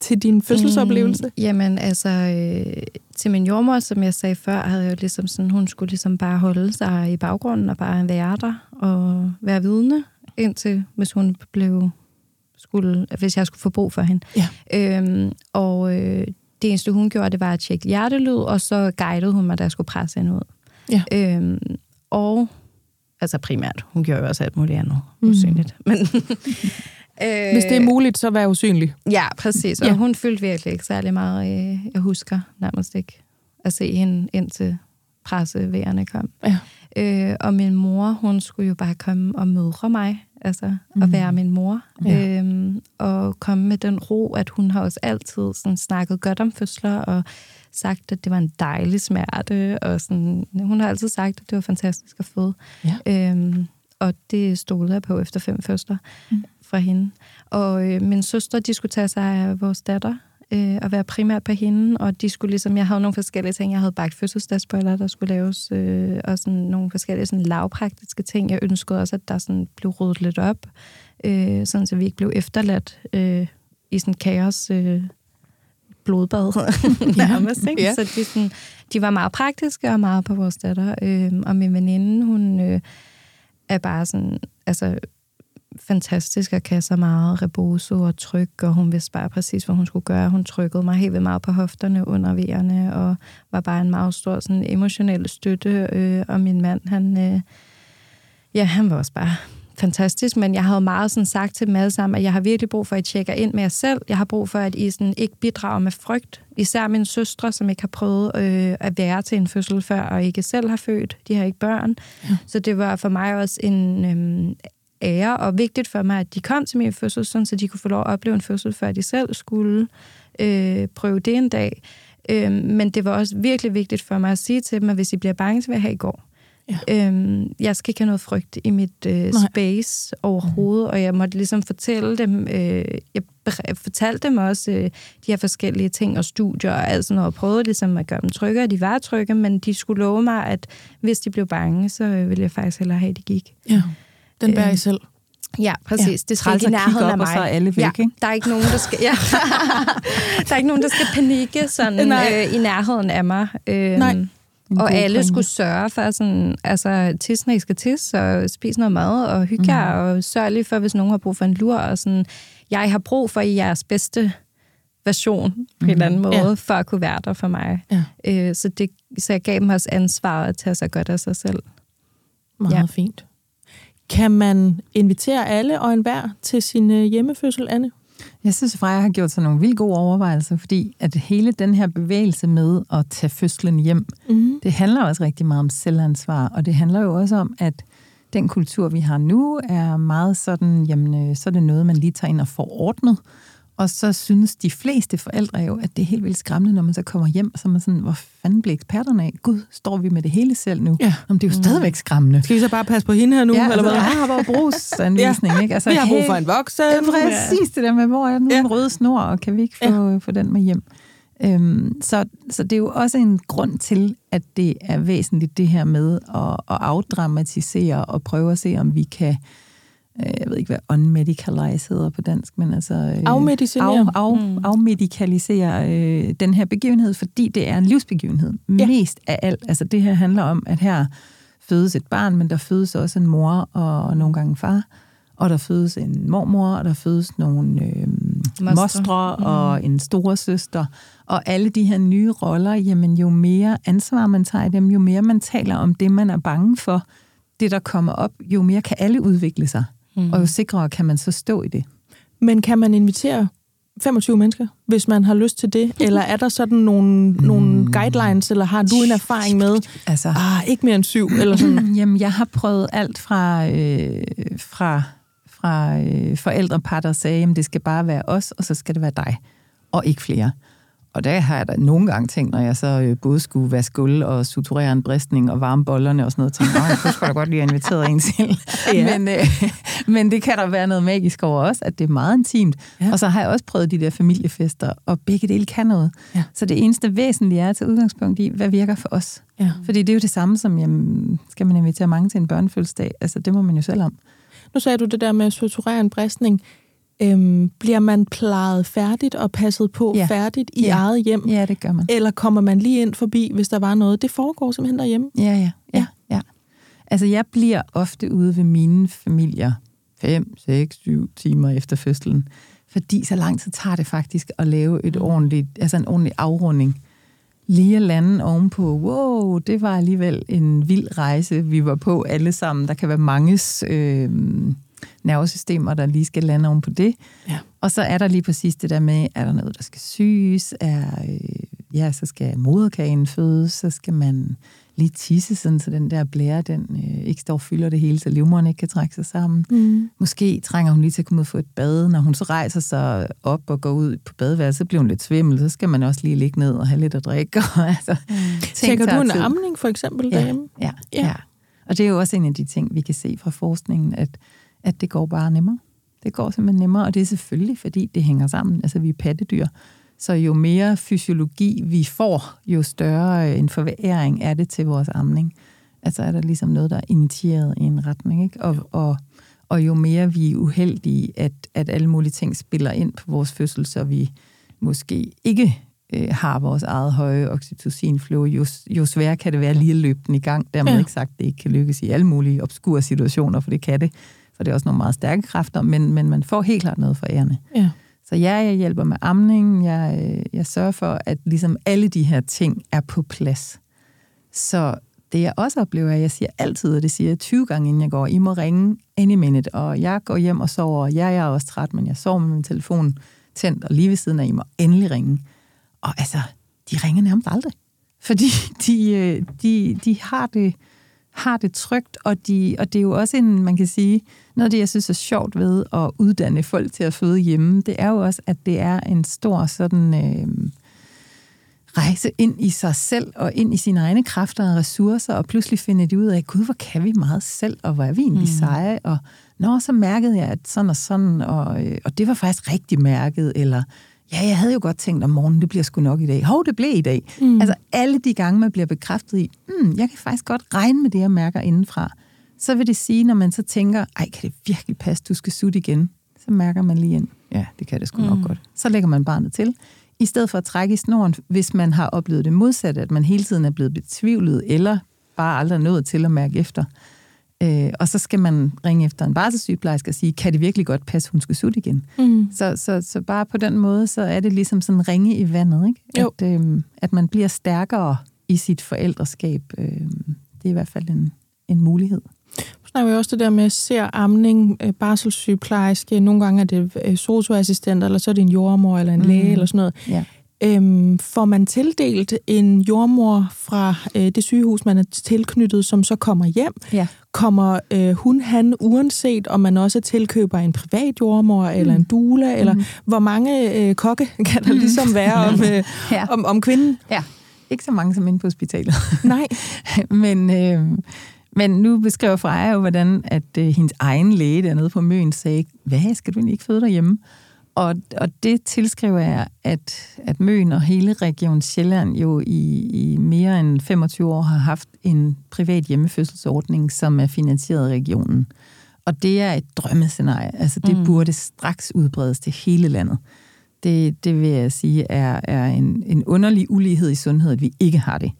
til din fødselsoplevelse? Mm, jamen, altså, øh, til min jordmor, som jeg sagde før, havde jeg jo ligesom sådan, hun skulle ligesom bare holde sig i baggrunden og bare være der og være vidne, indtil hvis hun blev skulle, hvis jeg skulle få brug for hende. Ja. Øhm, og øh, det eneste, hun gjorde, det var at tjekke hjertelyd, og så guidede hun mig, da jeg skulle presse hende ud. Ja. Øhm, og, altså primært, hun gjorde jo også alt muligt andet, Mm. usynligt. Men, øh, Hvis det er muligt, så vær usynlig. Ja, præcis. Og Ja. hun fyldte virkelig ikke særlig meget. øh, Jeg husker nærmest ikke at se hende indtil pressevægerne kom. Ja. Øh, og min mor, hun skulle jo bare komme og mødre mig, altså mm. at være min mor. Ja. Øhm, og komme med den ro, at hun har også altid sådan, snakket godt om fødsler, og sagt, at det var en dejlig smerte, og sådan, hun har altid sagt, at det var fantastisk at føde. Ja. Øhm, og det stolede jeg på efter fem fødsler mm. fra hende. Og øh, min søster, de skulle tage sig af vores datter, øh, og være primært på hende, og de skulle ligesom, jeg havde nogle forskellige ting, jeg havde bagt fødselsdagsboller, der skulle laves, øh, og sådan nogle forskellige sådan lavpraktiske ting. Jeg ønskede også, at der sådan blev ryddet lidt op, øh, sådan så vi ikke blev efterladt øh, i sådan kaos øh, blodbad nærmest. Ikke? Ja. Så de, sådan, de var meget praktiske og meget på vores datter. Øh, og min veninde, hun øh, er bare sådan, altså fantastisk og kan så meget reboso og tryk, og hun vidste bare præcis, hvad hun skulle gøre. Hun trykkede mig helt vildt meget på hofterne under vejerne, og var bare en meget stor sådan, emotionel støtte. Øh, og min mand, han, øh, ja, han var også bare fantastisk, men jeg havde meget sådan sagt til dem alle sammen, at jeg har virkelig brug for, at I tjekker ind med jer selv. Jeg har brug for, at I sådan ikke bidrager med frygt. Især mine søstre, som ikke har prøvet øh, at være til en fødsel før, og ikke selv har født. De har ikke børn. Ja. Så det var for mig også en øh, ære og vigtigt for mig, at de kom til min fødsel, sådan, så de kunne få lov at opleve en fødsel, før de selv skulle øh, prøve det en dag. Øh, men det var også virkelig vigtigt for mig at sige til dem, at hvis I bliver bange, så vil jeg have i går. Ja. Øhm, jeg skal ikke have noget frygt i mit øh, space overhovedet, mm. og jeg måtte ligesom fortælle dem, øh, jeg fortalte dem også øh, de her forskellige ting og studier og alt sådan noget, og prøvede ligesom at gøre dem trygge, og de var trygge, men de skulle love mig, at hvis de blev bange, så øh, ville jeg faktisk hellere have, at de gik. Ja, den bærer øh, I selv. Ja, præcis. Ja. Det skal ikke i nærheden af mig. Og så er alle væk, ja, ikke? Der er ikke nogen, der skal, ja. der er ikke nogen, der skal panikke sådan, øh, i nærheden af mig. Øh, Nej og alle pointe. skulle sørge for, sådan, altså, tis, når I skal tisse, og spise noget mad, og hygge mm. og sørge lige for, hvis nogen har brug for en lur, og sådan, jeg har brug for i jeres bedste version på mm. en eller anden måde, ja. for at kunne være der for mig. Ja. Øh, så, det, så jeg gav dem også ansvar at tage sig godt af sig selv. Meget ja. fint. Kan man invitere alle og enhver til sin øh, hjemmefødsel, Anne? Jeg synes, Freja har gjort sig nogle vildt gode overvejelser, fordi at hele den her bevægelse med at tage fødslen hjem, mm. det handler også rigtig meget om selvansvar, og det handler jo også om, at den kultur, vi har nu, er meget sådan, jamen, øh, så er det noget, man lige tager ind og får ordnet, og så synes de fleste forældre jo, at det er helt vildt skræmmende, når man så kommer hjem, og så er man sådan, hvor fanden bliver eksperterne af? Gud, står vi med det hele selv nu? Ja. Jamen, det er jo mm. stadigvæk skræmmende. Skal vi så bare passe på hende her nu? Ja, eller altså, hvad? jeg har bare brugsanvisning, ja. ikke? Altså, vi har brug for en voksen. Ja, præcis det der med, hvor er den ja. røde snor, og kan vi ikke få, ja. få den med hjem? Øhm, så, så det er jo også en grund til, at det er væsentligt det her med at, at afdramatisere og prøve at se, om vi kan Øh, jeg ved ikke, hvad unmedicalize hedder på dansk, men altså... Øh, afmedicinere. Af, af, mm. Afmedicalisere øh, den her begivenhed, fordi det er en livsbegivenhed. Ja. Mest af alt. Altså det her handler om, at her fødes et barn, men der fødes også en mor og nogle gange en far. Og der fødes en mormor, og der fødes nogle øh, mostre, mostre mm. og en storesøster. Og alle de her nye roller, jamen jo mere ansvar man tager i dem, jo mere man taler om det, man er bange for, det der kommer op, jo mere kan alle udvikle sig. Mm. Og jo sikrere kan man så stå i det. Men kan man invitere 25 mennesker, hvis man har lyst til det? Eller er der sådan nogle, mm. nogle guidelines, eller har du en erfaring med, altså, ah, ikke mere end syv? Eller sådan? Jamen, jeg har prøvet alt fra, øh, fra, fra øh, forældrepar, der sagde, at det skal bare være os, og så skal det være dig, og ikke flere. Og der har jeg da nogle gange tænkt, når jeg så øh, både skulle vaske gulv og suturere en bristning og varme bollerne og sådan noget, tænkte, jeg kunne sgu da godt lige have inviteret en til. Ja. Men, øh, men det kan der være noget magisk over også, at det er meget intimt. Ja. Og så har jeg også prøvet de der familiefester, og begge dele kan noget. Ja. Så det eneste væsentlige er tage udgangspunkt i, hvad virker for os. Ja. Fordi det er jo det samme som, jamen, skal man invitere mange til en børnefødselsdag? Altså, det må man jo selv om. Nu sagde du det der med at suturere en bristning. Øhm, bliver man plejet færdigt og passet på ja. færdigt i ja. eget hjem? Ja, det gør man. Eller kommer man lige ind forbi, hvis der var noget? Det foregår simpelthen derhjemme? Ja, ja. ja, ja. Altså, jeg bliver ofte ude ved mine familier 5, 6, 7 timer efter fødslen. Fordi så lang tid tager det faktisk at lave et mm. ordentligt, altså en ordentlig afrunding. Lige at lande ovenpå, wow, det var alligevel en vild rejse, vi var på alle sammen. Der kan være manges... Øh, nervesystemer, der lige skal lande oven på det. Ja. Og så er der lige præcis det der med, er der noget, der skal syes? Er, øh, ja, så skal moderkagen fødes, så skal man lige tisse, sådan, så den der blære, den øh, ikke står og fylder det hele, så livmoderen ikke kan trække sig sammen. Mm. Måske trænger hun lige til at komme ud og få et bad. Når hun så rejser sig op og går ud på badeværelset, så bliver hun lidt svimmel, så skal man også lige ligge ned og have lidt at drikke. Og, altså, mm. Tænker du en amning for eksempel ja, derhjemme? Ja, ja, ja. Og det er jo også en af de ting, vi kan se fra forskningen, at at det går bare nemmere. Det går simpelthen nemmere, og det er selvfølgelig, fordi det hænger sammen. Altså, vi er pattedyr. Så jo mere fysiologi vi får, jo større en forværing er det til vores amning. Altså er der ligesom noget, der er initieret i en retning. Ikke? Og, og, Og jo mere vi er uheldige, at, at alle mulige ting spiller ind på vores fødsel, så vi måske ikke øh, har vores eget høje oxytocinflow, jo, jo sværere kan det være lige at løbe den i gang. Dermed ja. ikke sagt, at det ikke kan lykkes i alle mulige obskure situationer, for det kan det. For det er også nogle meget stærke kræfter, men, men man får helt klart noget for ærende. Ja. Så ja, jeg hjælper med amning. Jeg, øh, jeg sørger for, at ligesom alle de her ting er på plads. Så det jeg også oplever, er, at jeg siger altid, og det siger jeg 20 gange, inden jeg går, I må ringe any minute, og jeg går hjem og sover, ja, jeg er også træt, men jeg sover med min telefon tændt, og lige ved siden af, I må endelig ringe. Og altså, de ringer nærmest aldrig. Fordi de, øh, de, de har, det, har det trygt, og, de, og det er jo også en, man kan sige, noget af det, jeg synes er sjovt ved at uddanne folk til at føde hjemme, det er jo også, at det er en stor sådan... Øh, rejse ind i sig selv og ind i sine egne kræfter og ressourcer, og pludselig finde de ud af, gud, hvor kan vi meget selv, og hvor er vi egentlig mm. seje, og nå, så mærkede jeg, at sådan og sådan, og, øh, og det var faktisk rigtig mærket, eller ja, jeg havde jo godt tænkt om morgenen, det bliver sgu nok i dag. Hov, det blev i dag. Mm. Altså alle de gange, man bliver bekræftet i, mm, jeg kan faktisk godt regne med det, jeg mærker indenfra. Så vil det sige, når man så tænker, ej, kan det virkelig passe, du skal sutte igen? Så mærker man lige ind, ja, det kan det sgu mm. nok godt. Så lægger man barnet til. I stedet for at trække i snoren, hvis man har oplevet det modsatte, at man hele tiden er blevet betvivlet, eller bare aldrig nået til at mærke efter. Øh, og så skal man ringe efter en barselssygeplejerske og sige, kan det virkelig godt passe, hun skal sutte igen? Mm. Så, så, så bare på den måde, så er det ligesom sådan ringe i vandet, ikke? Jo. At, øh, at man bliver stærkere i sit forældreskab. Øh, det er i hvert fald en, en mulighed. Nu snakker vi også det der med ser amning, øh, barselssygeplejerske, nogle gange er det øh, socioassistent, eller så er det en jordmor eller en mm. læge eller sådan noget. Ja. Øhm, får man tildelt en jordmor fra øh, det sygehus, man er tilknyttet, som så kommer hjem? Ja. Kommer øh, hun, han, uanset om man også tilkøber en privat jordmor, mm. eller en dula, mm. eller hvor mange øh, kokke kan der ligesom være om, øh, ja. om, om kvinden? Ja, ikke så mange som inde på hospitalet. Nej. Men... Øh, men nu beskriver Freja jo, hvordan at øh, hendes egen læge dernede på Møn sagde, hvad, skal du ikke føde derhjemme? Og, og det tilskriver jeg, at, at Møn og hele Region Sjælland jo i, i mere end 25 år har haft en privat hjemmefødselsordning, som er finansieret af regionen. Og det er et drømmescenarie. Altså, det mm. burde straks udbredes til hele landet. Det, det vil jeg sige er, er en, en underlig ulighed i sundhed, at vi ikke har det.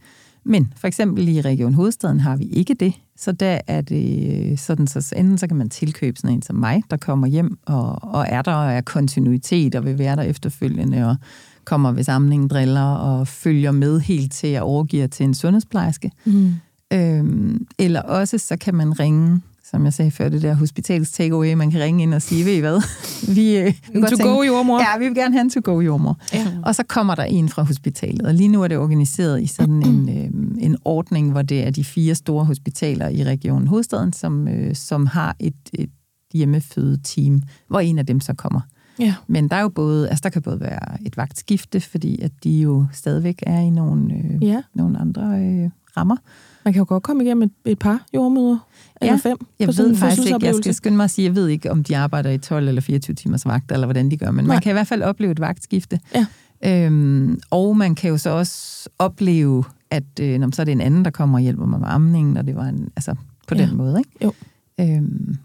Men for eksempel i Region Hovedstaden har vi ikke det, så der er det sådan, så enten så kan man tilkøbe sådan en som mig, der kommer hjem og, og er der og er kontinuitet og vil være der efterfølgende og kommer ved samlingen driller og følger med helt til at overgive til en sundhedsplejerske. Mm. Øhm, eller også så kan man ringe som jeg sagde før, det der hospitals takeaway, man kan ringe ind og sige, ved I hvad? Vi, øh, vi to tænke, go jordmor. Ja, vi vil gerne have en to go jordmor. Ja. Og så kommer der en fra hospitalet, og lige nu er det organiseret i sådan en, øh, en ordning, hvor det er de fire store hospitaler i regionen Hovedstaden, som, øh, som har et, et hjemmefødeteam, hvor en af dem så kommer. Ja. Men der er jo både, altså der kan både være et vagtskifte, fordi at de jo stadigvæk er i nogle, øh, ja. nogle andre øh, rammer. Man kan jo godt komme igennem et, et par jordmøder, eller fem. Jeg ved faktisk ikke, jeg skal skynde mig at sige, jeg ved ikke, om de arbejder i 12 eller 24 timers vagt, eller hvordan de gør, men Nej. man kan i hvert fald opleve et vagtskifte. Ja. Øhm, og man kan jo så også opleve, at øh, når så er det en anden, der kommer og hjælper mig med amningen, og det var en, altså på ja. den måde, ikke? Jo. Øhm,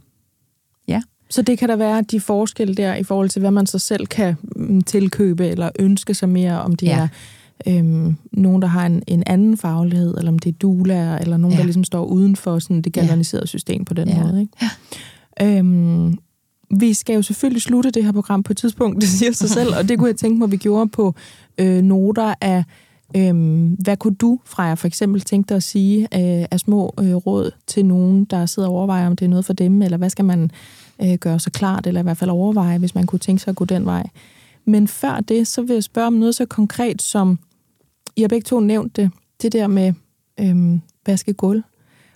ja. Så det kan der være de forskelle der i forhold til, hvad man så selv kan mm, tilkøbe eller ønske sig mere, om det ja. er øhm, nogen, der har en, en anden faglighed, eller om det er dulaer, eller nogen, ja. der ligesom står uden for sådan det galvaniserede ja. system på den ja. måde. Ikke? Ja. Øhm, vi skal jo selvfølgelig slutte det her program på et tidspunkt, det siger sig selv, og det kunne jeg tænke mig, at vi gjorde på øh, noter af, øh, hvad kunne du, Freja, for eksempel tænke dig at sige øh, af små øh, råd til nogen, der sidder og overvejer, om det er noget for dem, eller hvad skal man øh, gøre så klart, eller i hvert fald overveje, hvis man kunne tænke sig at gå den vej. Men før det, så vil jeg spørge om noget så konkret som, i har begge to nævnt det, det der med øhm, vaske gulv,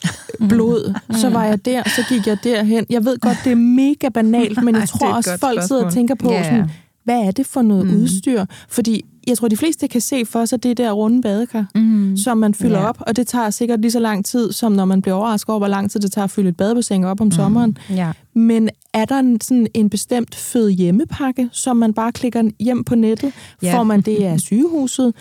blod, så var jeg der, så gik jeg derhen. Jeg ved godt, det er mega banalt, men jeg tror også, folk spørgsmål. sidder og tænker på, yeah. sådan, hvad er det for noget mm. udstyr? Fordi jeg tror, de fleste kan se for sig det der runde badekar, mm. som man fylder yeah. op, og det tager sikkert lige så lang tid, som når man bliver overrasket over, hvor lang tid det tager at fylde et badebassin op om mm. sommeren. Yeah. Men er der en, sådan en bestemt fød hjemmepakke, som man bare klikker hjem på nettet? Yeah. Får man det af sygehuset?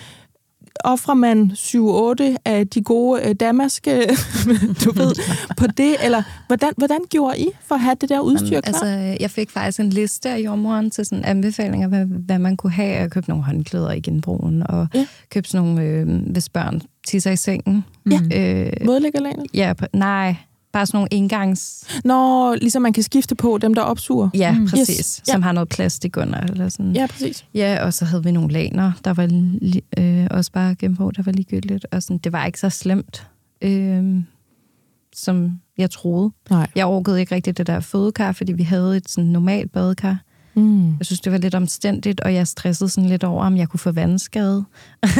Offrer man 7-8 af de gode øh, damaske, du ved, på det? Eller hvordan, hvordan gjorde I for at have det der udstyr klar? Altså, jeg fik faktisk en liste af jordmoren til sådan anbefalinger, hvad, hvad man kunne have. Jeg købte nogle håndklæder i genbrugen, og ja. købte sådan nogle, øh, hvis børn tisser i sengen. Ja, øh, modlæggerlanet? Ja, nej, Bare sådan nogle engangs... Nå, ligesom man kan skifte på dem, der opsuger. Ja, mm. præcis. Yes. Som ja. har noget plastik under. Eller sådan. Ja, præcis. Ja, og så havde vi nogle laner, der var øh, også bare gennem på, der var ligegyldigt. Og sådan, det var ikke så slemt, øh, som jeg troede. Nej. Jeg orkede ikke rigtig det der fødekar, fordi vi havde et sådan normalt badekar. Mm. Jeg synes, det var lidt omstændigt, og jeg stressede sådan lidt over, om jeg kunne få vandskade.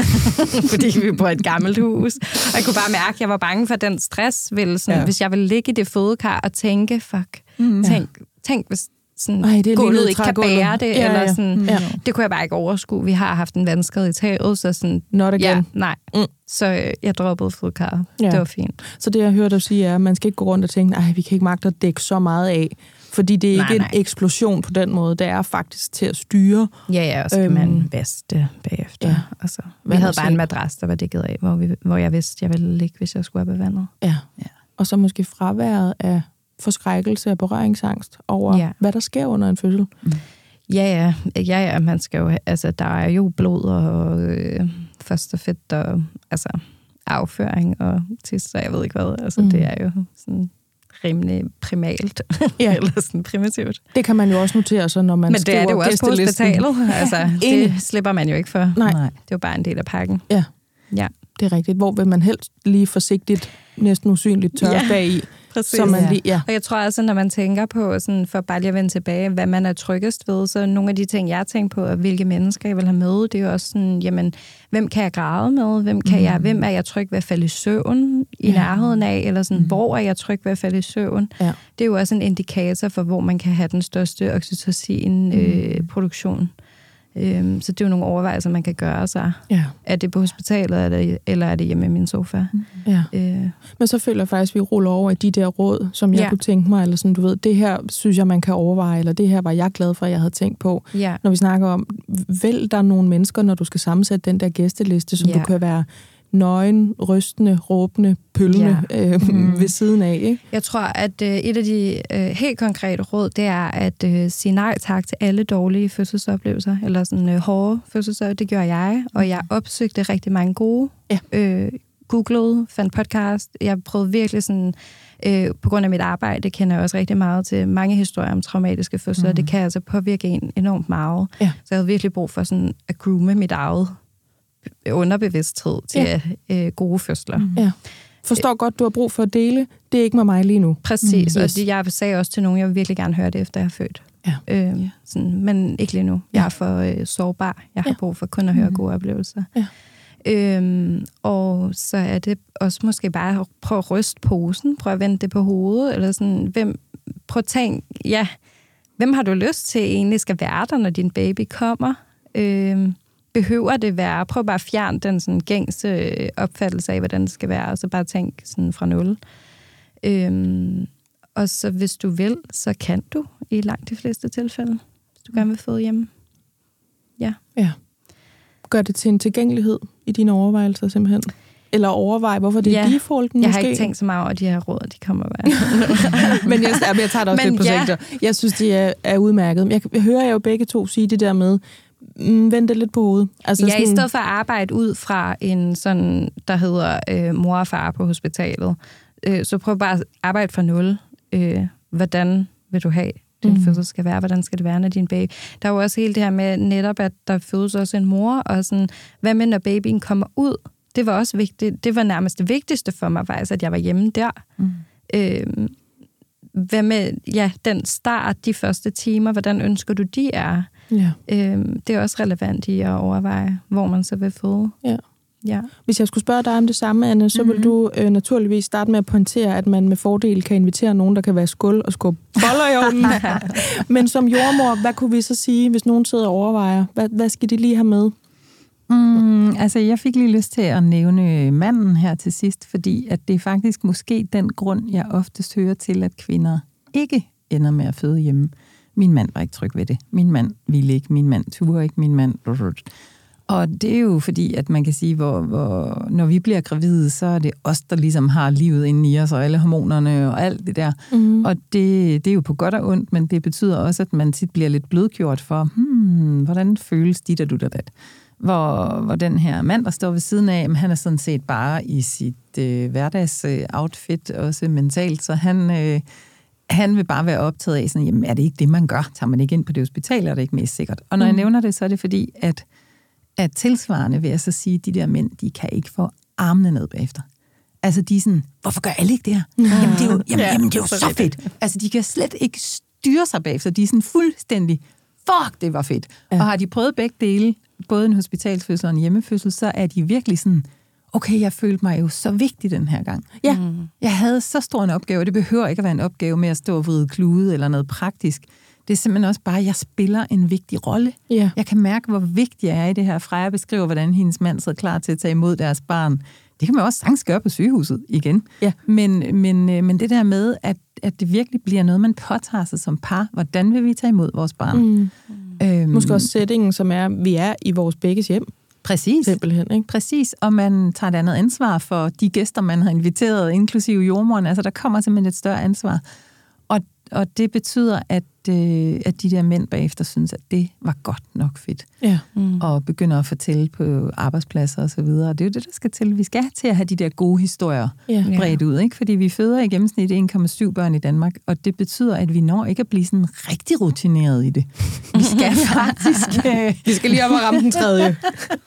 Fordi vi bor i et gammelt hus. Og jeg kunne bare mærke, at jeg var bange for den stress, ville, sådan, ja. hvis jeg ville ligge i det fodkar og tænke, fuck, mm. tænk, tænk hvis sådan, Ej, det gulvet ikke kan bære det, ja, eller sådan, ja. det kunne jeg bare ikke overskue. Vi har haft en vandskade i taget, så sådan, Not again. Ja, nej. Mm. Så øh, jeg droppede fodkarret. Ja. Det var fint. Så det, jeg hørte dig sige, er, at man skal ikke gå rundt og tænke, at vi kan ikke magte at dække så meget af. Fordi det er nej, ikke nej. en eksplosion på den måde. Det er faktisk til at styre. Ja, ja, og så kan øhm, man vaske bagefter. Ja. Altså, vi havde bare en madras, der var dækket af, hvor, vi, hvor jeg vidste, jeg ville ligge, hvis jeg skulle op i vandet. Ja. ja. Og så måske fraværet af forskrækkelse og berøringsangst over, ja. hvad der sker under en fødsel. Mm. Ja, ja. Ja, ja, man skal jo... Altså, der er jo blod og øh, fedt og altså, afføring og tis, så jeg ved ikke hvad. Altså, mm. det er jo sådan rimelig primalt, ja. eller sådan primitivt. Det kan man jo også notere så, når man Men det er det jo også på hospitalet. Altså, det slipper man jo ikke for. Nej. Det er jo bare en del af pakken. Ja. ja. Det er rigtigt. Hvor vil man helst lige forsigtigt, næsten usynligt tørre ja. bag i, Præcis. Så man lige, ja. Og jeg tror også, når man tænker på, sådan, for bare lige at vende tilbage, hvad man er tryggest ved, så nogle af de ting, jeg tænker på, hvilke mennesker jeg vil have med, det er jo også sådan, jamen, hvem kan jeg græde med? Hvem, kan mm. jeg, hvem er jeg tryg ved at falde i søvn i ja. nærheden af? Eller sådan, mm. hvor er jeg tryg ved at falde i søvn? Ja. Det er jo også en indikator for, hvor man kan have den største oxytocin-produktion. Mm. Øh, Øhm, så det er jo nogle overvejelser, man kan gøre sig. Ja. Er det på hospitalet, eller, eller er det hjemme i min sofa? Mm. Ja. Øh. Men så føler jeg faktisk, at vi ruller over i de der råd, som jeg ja. kunne tænke mig, eller sådan, du ved, det her synes jeg, man kan overveje, eller det her var jeg glad for, at jeg havde tænkt på. Ja. Når vi snakker om, vælg der nogle mennesker, når du skal sammensætte den der gæsteliste, som ja. du kan være nøgen, rystende, råbende, pøllende ja. øh, mm. ved siden af. Ikke? Jeg tror, at øh, et af de øh, helt konkrete råd, det er at øh, sige nej tak til alle dårlige fødselsoplevelser, eller sådan øh, hårde fødselsoplevelser. Det gør jeg, og jeg opsøgte rigtig mange gode. Ja. Øh, googlede, fandt podcast. Jeg prøvede virkelig sådan, øh, på grund af mit arbejde, kender jeg også rigtig meget til mange historier om traumatiske fødsler. Mm. Det kan altså påvirke en enormt meget. Ja. Så jeg havde virkelig brug for sådan at groome mit eget underbevidsthed til ja. øh, gode fødsler. Mm. Ja. Forstår godt, du har brug for at dele. Det er ikke med mig lige nu. Præcis, mm. yes. og jeg sagde også til nogen, jeg vil virkelig gerne høre det, efter jeg er født. Ja. Øhm, sådan, men ikke lige nu. Jeg er for øh, sårbar. Jeg har ja. brug for kun at høre mm. gode oplevelser. Ja. Øhm, og så er det også måske bare at prøve at ryste posen, prøve at vende det på hovedet, eller sådan, hvem, prøv at tænke, ja, hvem har du lyst til egentlig skal være der, når din baby kommer? Øhm, behøver det være? Prøv bare at fjerne den sådan, gængse øh, opfattelse af, hvordan det skal være, og så bare tænk sådan fra nul. Øhm, og så hvis du vil, så kan du i langt de fleste tilfælde, hvis du gerne vil føde hjemme. Ja. Ja. Gør det til en tilgængelighed i dine overvejelser simpelthen? Eller overveje, hvorfor det ja. er defaulten Jeg måske? har ikke tænkt så meget over de her råd, de kommer bare. men jeg, jeg tager det også men lidt på ja. Jeg synes, de er, er udmærket. Jeg, jeg hører jo begge to sige det der med, mm, vente lidt på hovedet. Altså ja, sådan... i stedet for at arbejde ud fra en sådan, der hedder øh, mor og far på hospitalet, øh, så prøv bare at arbejde fra nul. Øh, hvordan vil du have, din mm. fødsel skal være? Hvordan skal det være, når din baby... Der er jo også hele det her med netop, at der fødes også en mor, og sådan, hvad med, når babyen kommer ud? Det var også vigtigt. Det var nærmest det vigtigste for mig faktisk, at jeg var hjemme der. Mm. Øh, hvad med ja, den start, de første timer, hvordan ønsker du, de er? Ja. Øhm, det er også relevant i at overveje, hvor man så vil føde. Ja. Ja. Hvis jeg skulle spørge dig om det samme, Anne, så mm-hmm. vil du øh, naturligvis starte med at pointere, at man med fordel kan invitere nogen, der kan være skuld og skubbe boller i ovnen. Men som jordmor, hvad kunne vi så sige, hvis nogen sidder og overvejer? Hvad, hvad skal de lige have med? Mm, altså, jeg fik lige lyst til at nævne manden her til sidst, fordi at det er faktisk måske den grund, jeg oftest hører til, at kvinder ikke ender med at føde hjemme. Min mand var ikke tryg ved det. Min mand ville ikke. Min mand turde ikke. Min mand... Og det er jo fordi, at man kan sige, hvor, hvor når vi bliver gravide, så er det os, der ligesom har livet inde i os, og alle hormonerne og alt det der. Mm. Og det, det er jo på godt og ondt, men det betyder også, at man tit bliver lidt blødgjort for, hmm, hvordan føles dit og du der dat? Hvor, hvor den her mand, der står ved siden af, han er sådan set bare i sit øh, hverdagsoutfit, også mentalt, så han... Øh, han vil bare være optaget af, sådan, jamen er det ikke det, man gør? Tager man ikke ind på det hospital, er det ikke mest sikkert? Og når mm. jeg nævner det, så er det fordi, at at tilsvarende vil jeg så sige, at de der mænd, de kan ikke få armene ned bagefter. Altså, de er sådan, hvorfor gør alle ikke det her? Ja. Jamen, det er jo, jamen, jamen, det er jo så fedt. Altså, de kan slet ikke styre sig bagefter. De er sådan fuldstændig, fuck, det var fedt. Ja. Og har de prøvet begge dele, både en hospitalsfødsel og en hjemmefødsel, så er de virkelig sådan, okay, jeg følte mig jo så vigtig den her gang. Ja. Mm. Jeg havde så stor en opgave, det behøver ikke at være en opgave med at stå og vride klude eller noget praktisk. Det er simpelthen også bare, at jeg spiller en vigtig rolle. Ja. Jeg kan mærke, hvor vigtig jeg er i det her. Freja beskriver, hvordan hendes mand sidder klar til at tage imod deres barn. Det kan man også sagtens gøre på sygehuset igen. Ja. Men, men, øh, men det der med, at, at det virkelig bliver noget, man påtager sig som par. Hvordan vil vi tage imod vores barn? Mm. Øhm, Måske også sætningen, som er, vi er i vores begges hjem. Præcis. Simpelthen, ikke? Præcis, og man tager et andet ansvar for de gæster, man har inviteret, inklusive jordmoren. Altså, der kommer simpelthen et større ansvar. Og, og det betyder, at øh, at de der mænd bagefter synes, at det var godt nok fedt. Ja. Mm. Og begynder at fortælle på arbejdspladser og så videre. Og det er jo det, der skal til. Vi skal til at have de der gode historier ja. bredt ud, ikke? Fordi vi føder i gennemsnit 1,7 børn i Danmark, og det betyder, at vi når ikke at blive sådan rigtig rutineret i det. Vi skal faktisk... Øh... vi skal lige op og ramme den tredje.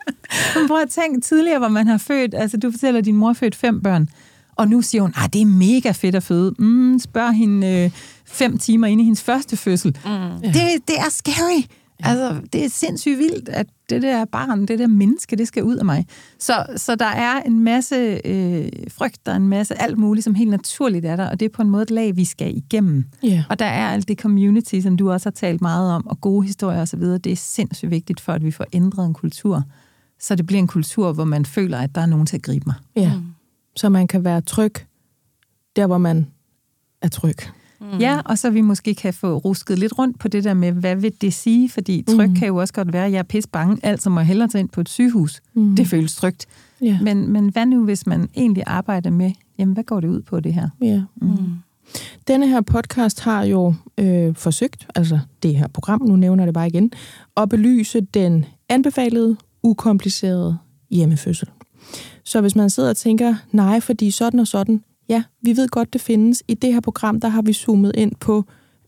Prøv at tænke tidligere, hvor man har født... Altså, du fortæller, at din mor født fem børn. Og nu siger hun, at det er mega fedt at føde. Mm, spørg hende øh, fem timer inde i hendes første fødsel. Mm. Det, det er scary. Ja. Altså, det er sindssygt vildt, at det der barn, det der menneske, det skal ud af mig. Så, så der er en masse øh, frygt, der er en masse alt muligt, som helt naturligt er der, og det er på en måde et lag, vi skal igennem. Yeah. Og der er alt det community, som du også har talt meget om, og gode historier osv., det er sindssygt vigtigt for, at vi får ændret en kultur. Så det bliver en kultur, hvor man føler, at der er nogen til at gribe mig. Ja. Mm så man kan være tryg der, hvor man er tryg. Mm. Ja, og så vi måske kan få rusket lidt rundt på det der med, hvad vil det sige? Fordi tryg mm. kan jo også godt være, at jeg er pisse bange, altså må jeg hellere tage ind på et sygehus. Mm. Det føles trygt. Yeah. Men, men hvad nu, hvis man egentlig arbejder med, jamen hvad går det ud på det her? Ja. Mm. Mm. Denne her podcast har jo øh, forsøgt, altså det her program, nu nævner jeg det bare igen, at belyse den anbefalede, ukomplicerede hjemmefødsel. Så hvis man sidder og tænker, nej, fordi sådan og sådan, ja, vi ved godt, det findes. I det her program, der har vi zoomet ind på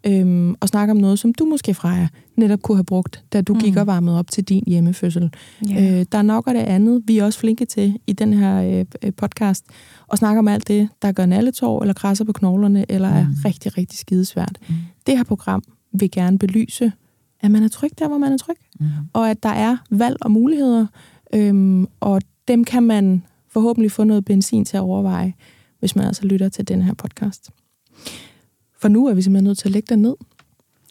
øhm, og snakke om noget, som du måske, Freja, netop kunne have brugt, da du mm. gik og varmede op til din hjemmefødsel. Yeah. Øh, der er nok af det andet, vi er også flinke til i den her øh, podcast, at snakke om alt det, der gør nalletår, eller krasser på knoglerne, eller mm. er rigtig, rigtig skidesvært. Mm. Det her program vil gerne belyse, at man er tryg der, hvor man er tryg, mm. og at der er valg og muligheder, øhm, og dem kan man forhåbentlig få noget benzin til at overveje, hvis man altså lytter til den her podcast. For nu er vi simpelthen nødt til at lægge den ned.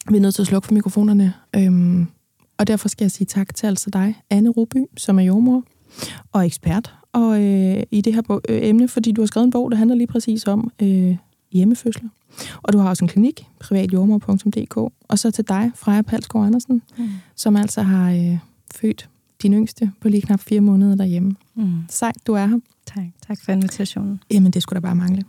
Vi er nødt til at slukke for mikrofonerne. Øhm, og derfor skal jeg sige tak til altså dig, Anne Ruby, som er jordmor og ekspert og, øh, i det her øh, emne, fordi du har skrevet en bog, der handler lige præcis om øh, hjemmefødsler. Og du har også en klinik, privatjordmor.dk. Og så til dig, Freja Palsgaard Andersen, mm. som altså har øh, født din yngste på lige knap fire måneder derhjemme. Mm. Sejt, du er her. Tak. Tak for invitationen. Jamen, det skulle da bare mangle.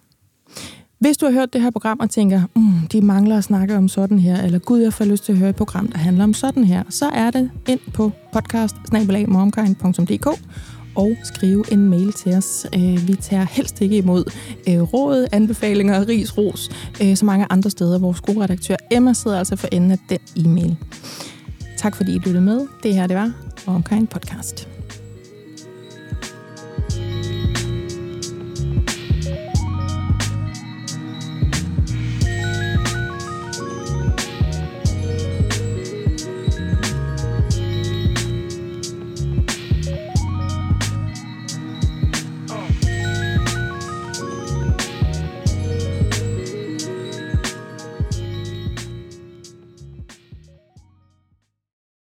Hvis du har hørt det her program og tænker, mm, de mangler at snakke om sådan her, eller gud, jeg får lyst til at høre et program, der handler om sådan her, så er det ind på podcast og skrive en mail til os. Øh, vi tager helst ikke imod øh, råd, anbefalinger, ris, ros, øh, så mange andre steder. Vores gode redaktør Emma sidder altså for enden af den e-mail. Tak fordi I lyttede med. Det her, det var Omkring Podcast.